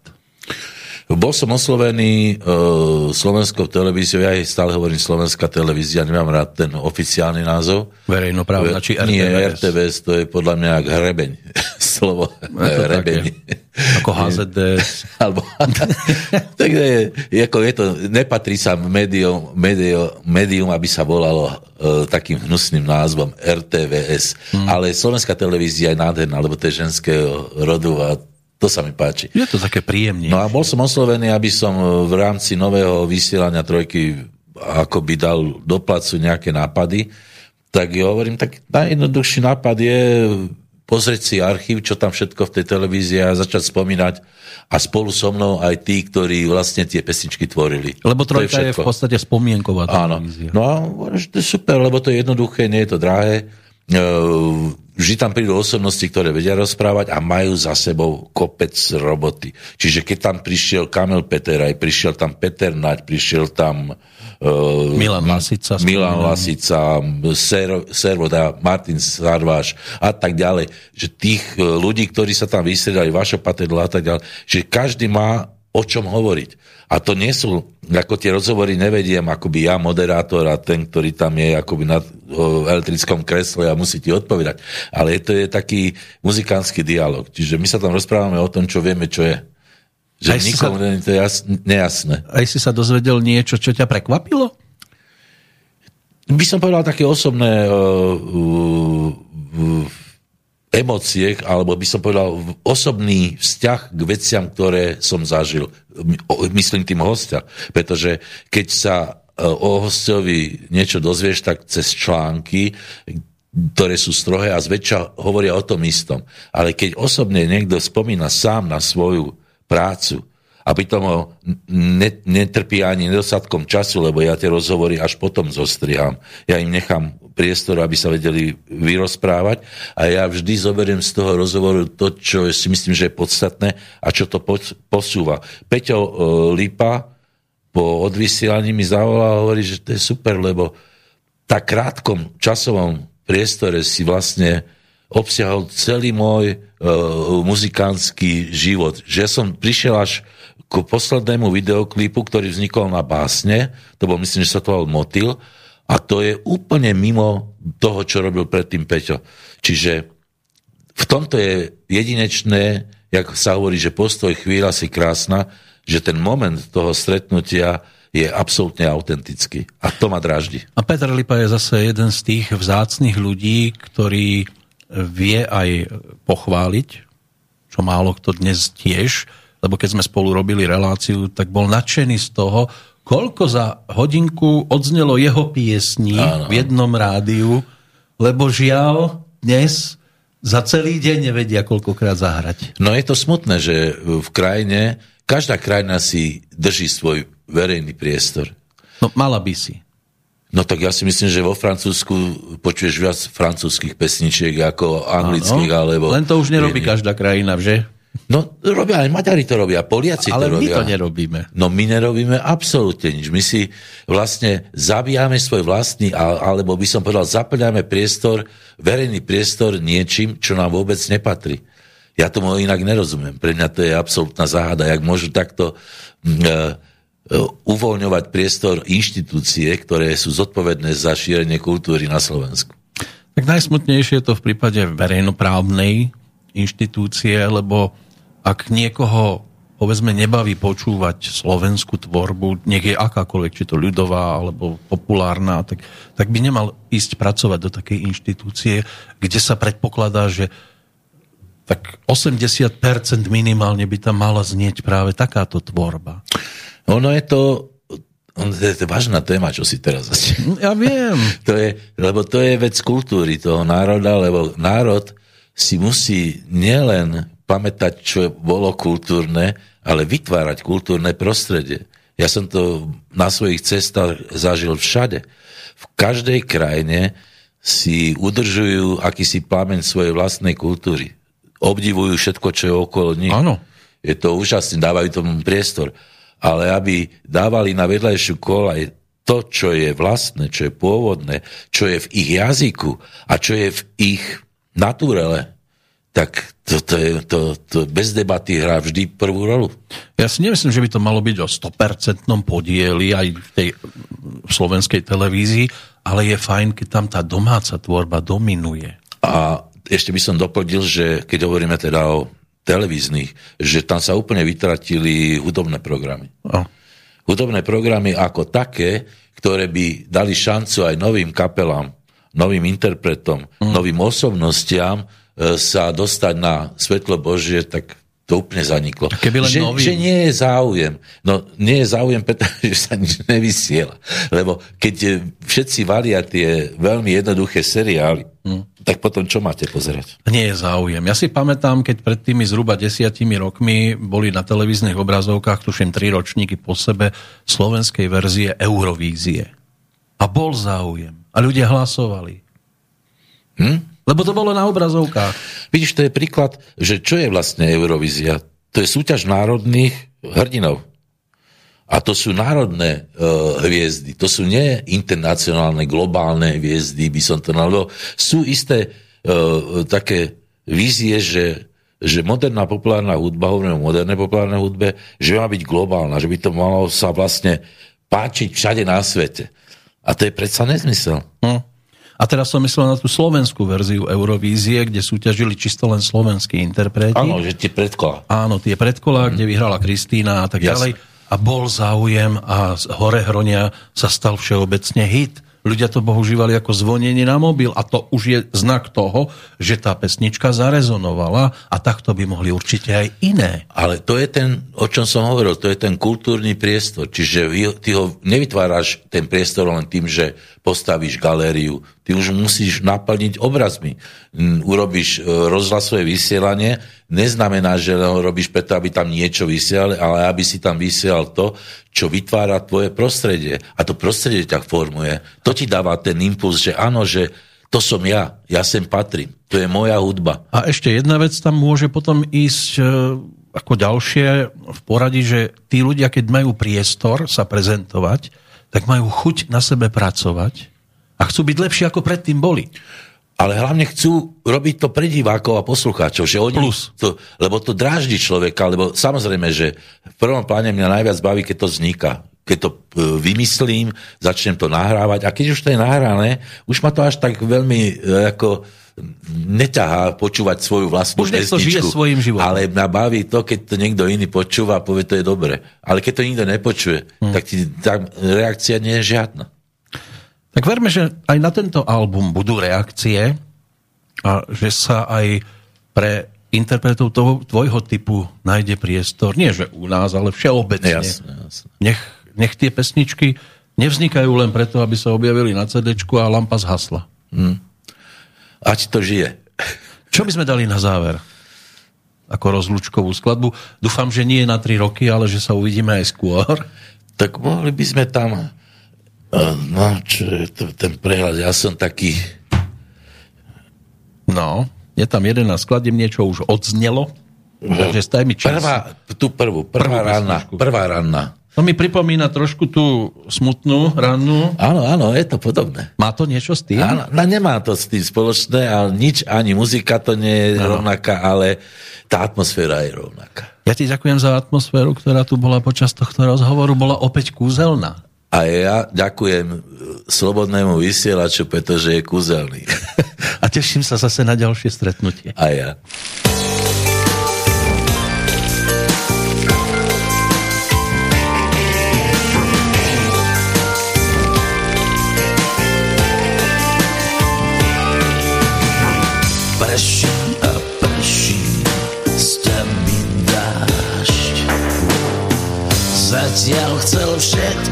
Bol som oslovený uh, slovenskou televíziou, ja jej stále hovorím slovenská televízia, nemám rád ten oficiálny názov. Verejnoprávna či RTVS? Nie, RTVS to je podľa mňa jak hrebeň. Slovo to hrebeň. Ako HZDS. Alebo, tak je, ako je to, nepatrí sa médium, médium, médium, aby sa volalo uh, takým hnusným názvom RTVS. Hmm. Ale slovenská televízia je nádherná, lebo to je ženského rodu a to sa mi páči. Je to také príjemne. No a bol som oslovený, aby som e, v rámci nového vysielania trojky akoby dal do placu nejaké nápady. Tak ja hovorím, tak najjednoduchší nápad je pozrieť si archív, čo tam všetko v tej televízii a začať spomínať a spolu so mnou aj tí, ktorí vlastne tie pesničky tvorili. Lebo To trojka je, v všetko. podstate spomienková Áno. televízia. No a to je super, lebo to je jednoduché, nie je to drahé. Vždy tam prídu osobnosti, ktoré vedia rozprávať a majú za sebou kopec roboty. Čiže keď tam prišiel Kamil Peteraj, prišiel tam Peter Naď, prišiel tam uh, Milan Lasica. Milan. Lasica, Ser, Servoda, Martin Sarváš a tak ďalej. Že tých e, ľudí, ktorí sa tam vystriedali, Vašo Patedla a tak ďalej, že každý má o čom hovoriť. A to nie sú, ako tie rozhovory nevediem, akoby ja, moderátor a ten, ktorý tam je akoby na o, elektrickom kresle a musí ti odpovedať. Ale to je taký muzikánsky dialog. Čiže my sa tam rozprávame o tom, čo vieme, čo je. Že Aj nikomu sa- nie je to jas, nejasné. Aj si sa dozvedel niečo, čo ťa prekvapilo? by som povedal také osobné uh, uh, uh, emócie, alebo by som povedal osobný vzťah k veciam, ktoré som zažil. Myslím tým hostia. Pretože keď sa uh, o hostovi niečo dozvieš, tak cez články, ktoré sú strohé a zväčša hovoria o tom istom. Ale keď osobne niekto spomína sám na svoju prácu A pritom ho ne, netrpí ani nedostatkom času, lebo ja tie rozhovory až potom zostriham. Ja im nechám priestor, aby sa vedeli vyrozprávať a ja vždy zoberiem z toho rozhovoru to, čo si myslím, že je podstatné a čo to posúva. Peťo uh, Lipa po odvysielaní mi zavolal a hovorí, že to je super, lebo tak krátkom časovom priestore si vlastne obsiahol celý môj uh, muzikánsky život. Že som prišiel až k poslednému videoklipu, ktorý vznikol na básne, to bol, myslím, že sa to Motil, a to je úplne mimo toho, čo robil predtým Peťo. Čiže v tomto je jedinečné, jak sa hovorí, že postoj chvíľa si krásna, že ten moment toho stretnutia je absolútne autentický. A to ma dráždi. A Petr Lipa je zase jeden z tých vzácných ľudí, ktorý vie aj pochváliť, čo málo kto dnes tiež, lebo keď sme spolu robili reláciu, tak bol nadšený z toho, koľko za hodinku odznelo jeho piesní Áno. v jednom rádiu, lebo žiaľ dnes za celý deň nevedia koľkokrát zahrať. No je to smutné, že v krajine, každá krajina si drží svoj verejný priestor. No mala by si. No tak ja si myslím, že vo Francúzsku počuješ viac francúzských pesničiek ako anglických, ano, alebo... Len to už nerobí každá krajina, že? No robia aj Maďari to robia, Poliaci Ale to robia. Ale my to nerobíme. No my nerobíme absolútne nič. My si vlastne zabíjame svoj vlastný, alebo by som povedal, zaplňame priestor, verejný priestor niečím, čo nám vôbec nepatrí. Ja tomu inak nerozumiem. Pre mňa to je absolútna záhada. Jak môžu takto uh, uvoľňovať priestor inštitúcie, ktoré sú zodpovedné za šírenie kultúry na Slovensku. Tak najsmutnejšie je to v prípade verejnoprávnej inštitúcie, lebo ak niekoho povedzme nebaví počúvať slovenskú tvorbu, nech je akákoľvek, či to ľudová alebo populárna, tak, tak by nemal ísť pracovať do takej inštitúcie, kde sa predpokladá, že tak 80% minimálne by tam mala znieť práve takáto tvorba. Ono je to, ono je to vážna téma, čo si teraz Ja viem. to je, lebo to je vec kultúry toho národa, lebo národ si musí nielen pamätať, čo bolo kultúrne, ale vytvárať kultúrne prostredie. Ja som to na svojich cestách zažil všade. V každej krajine si udržujú akýsi plameň svojej vlastnej kultúry. Obdivujú všetko, čo je okolo nich. Áno. Je to úžasné, dávajú tomu priestor ale aby dávali na vedľajšiu kolaj to, čo je vlastné, čo je pôvodné, čo je v ich jazyku a čo je v ich naturele, tak to, to, je, to, to bez debaty hrá vždy prvú rolu. Ja si nemyslím, že by to malo byť o 100% podieli aj v tej slovenskej televízii, ale je fajn, keď tam tá domáca tvorba dominuje. A ešte by som doplnil, že keď hovoríme teda o televíznych, že tam sa úplne vytratili hudobné programy. No. Hudobné programy ako také, ktoré by dali šancu aj novým kapelám, novým interpretom, mm. novým osobnostiam e, sa dostať na svetlo Božie, tak to úplne zaniklo. Keby len že, nový... že nie je záujem. No nie je záujem, pretože sa nič nevysiela. Lebo keď e, všetci valia tie veľmi jednoduché seriály, hmm. tak potom čo máte pozerať? Nie je záujem. Ja si pamätám, keď pred tými zhruba desiatimi rokmi boli na televíznych obrazovkách, tuším tri ročníky po sebe, slovenskej verzie Eurovízie. A bol záujem. A ľudia hlasovali. Hm? Lebo to bolo na obrazovkách. Vidíš, to je príklad, že čo je vlastne Eurovízia? To je súťaž národných hrdinov. A to sú národné e, hviezdy, to sú nie internacionálne, globálne hviezdy, by som to nalil. Sú isté e, také vízie, že, že moderná populárna hudba, hovorím o modernej populárnej hudbe, že má byť globálna, že by to malo sa vlastne páčiť všade na svete. A to je predsa nezmysel. Hm. A teraz som myslel na tú slovenskú verziu Eurovízie, kde súťažili čisto len slovenskí interpreti. Áno, že tie predkola. Áno, tie predkola, mm. kde vyhrala Kristýna a tak Jasne. ďalej. A bol záujem a z Hore Hronia sa stal všeobecne hit. Ľudia to používali ako zvonenie na mobil a to už je znak toho, že tá pesnička zarezonovala a takto by mohli určite aj iné. Ale to je ten, o čom som hovoril, to je ten kultúrny priestor. Čiže ty ho nevytváraš ten priestor len tým, že postavíš galériu. Ty už musíš naplniť obrazmi. Urobíš e, rozhlasové vysielanie, neznamená, že ho robíš preto, aby tam niečo vysiel, ale aby si tam vysiel to, čo vytvára tvoje prostredie. A to prostredie ťa formuje. To ti dáva ten impuls, že áno, že to som ja, ja sem patrím, to je moja hudba. A ešte jedna vec tam môže potom ísť e, ako ďalšie v poradí, že tí ľudia, keď majú priestor sa prezentovať, tak majú chuť na sebe pracovať a chcú byť lepší ako predtým boli. Ale hlavne chcú robiť to pre divákov a poslucháčov. Že oni Plus. To, lebo to dráždi človeka, lebo samozrejme, že v prvom pláne mňa najviac baví, keď to vzniká keď to e, vymyslím, začnem to nahrávať a keď už to je nahrané, už ma to až tak veľmi e, ako neťahá počúvať svoju vlastnú Už to žije pesničku. svojím životom. Ale mňa baví to, keď to niekto iný počúva a povie, to je dobre. Ale keď to nikto nepočuje, Hm. tak ti, tá reakcia nie je žiadna. Tak verme, že aj na tento album budú reakcie a že sa aj pre interpretov toho tvojho typu nájde priestor. Nie, že u nás, ale všeobecne. Jasné, jasné. Nech, nech tie pesničky nevznikajú len preto, aby sa objavili na CD a lampa zhasla. Ať to žije. Čo by sme dali na záver? Ako rozlúčkovú skladbu. Dúfam, že nie na 3 roky, ale že sa uvidíme aj skôr. Tak mohli by sme tam... eh, No, čo je to, ten prehľad? Ja som taký... No, je tam 11 skladeb, niečo už odznelo. Takže staj mi čas. Prvá, tú prvú, prvá Prvú ranná, prvá ranná. To mi pripomína trošku tú smutnú rannú. Áno, áno, je to podobné. Má to niečo s tým? Áno, no nemá to s tým spoločné, ale nič, ani muzika to nie je Áno. rovnaká, ale tá atmosféra je rovnaká. Ja ti ďakujem za atmosféru, ktorá tu bola počas tohto rozhovoru. Bola opäť kúzelná. A ja ďakujem e, slobodnému vysielaču, pretože je kúzelný. A teším sa zase na ďalšie stretnutie. A ja. Prší a prší z teby dážď Zatiaľ chcel všetky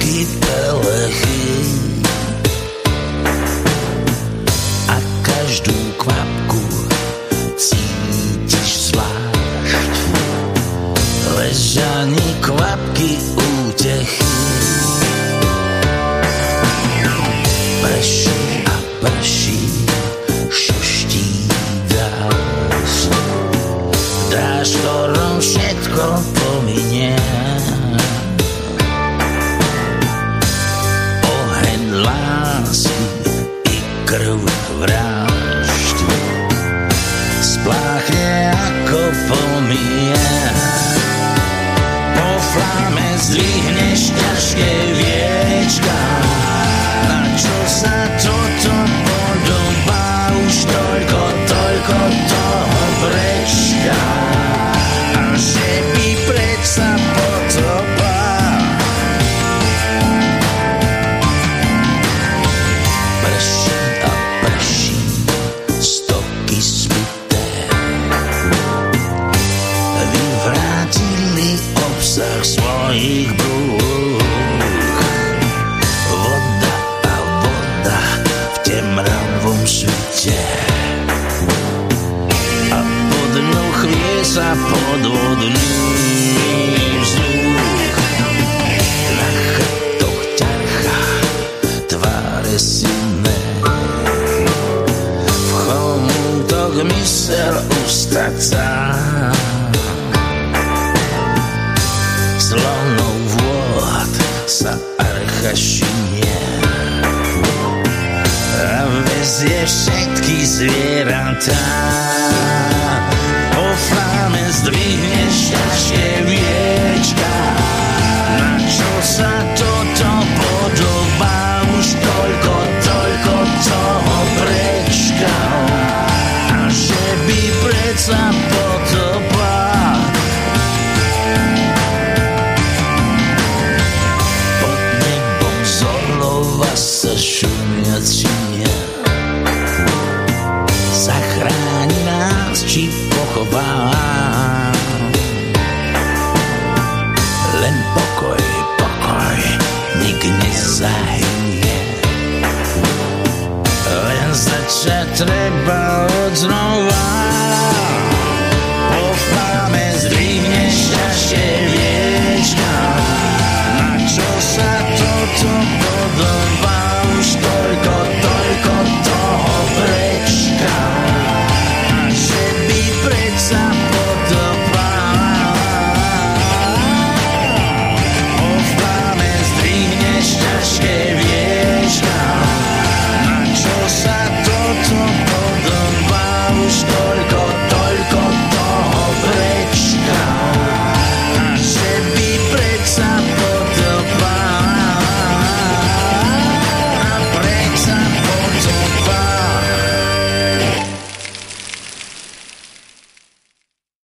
sa podvodný vzduch. Na chrbtoch ťarcha tváre silné v chomútoch mysel ustať sám. Slonou vôd sa archa šinie a vezie všetky zvieratá.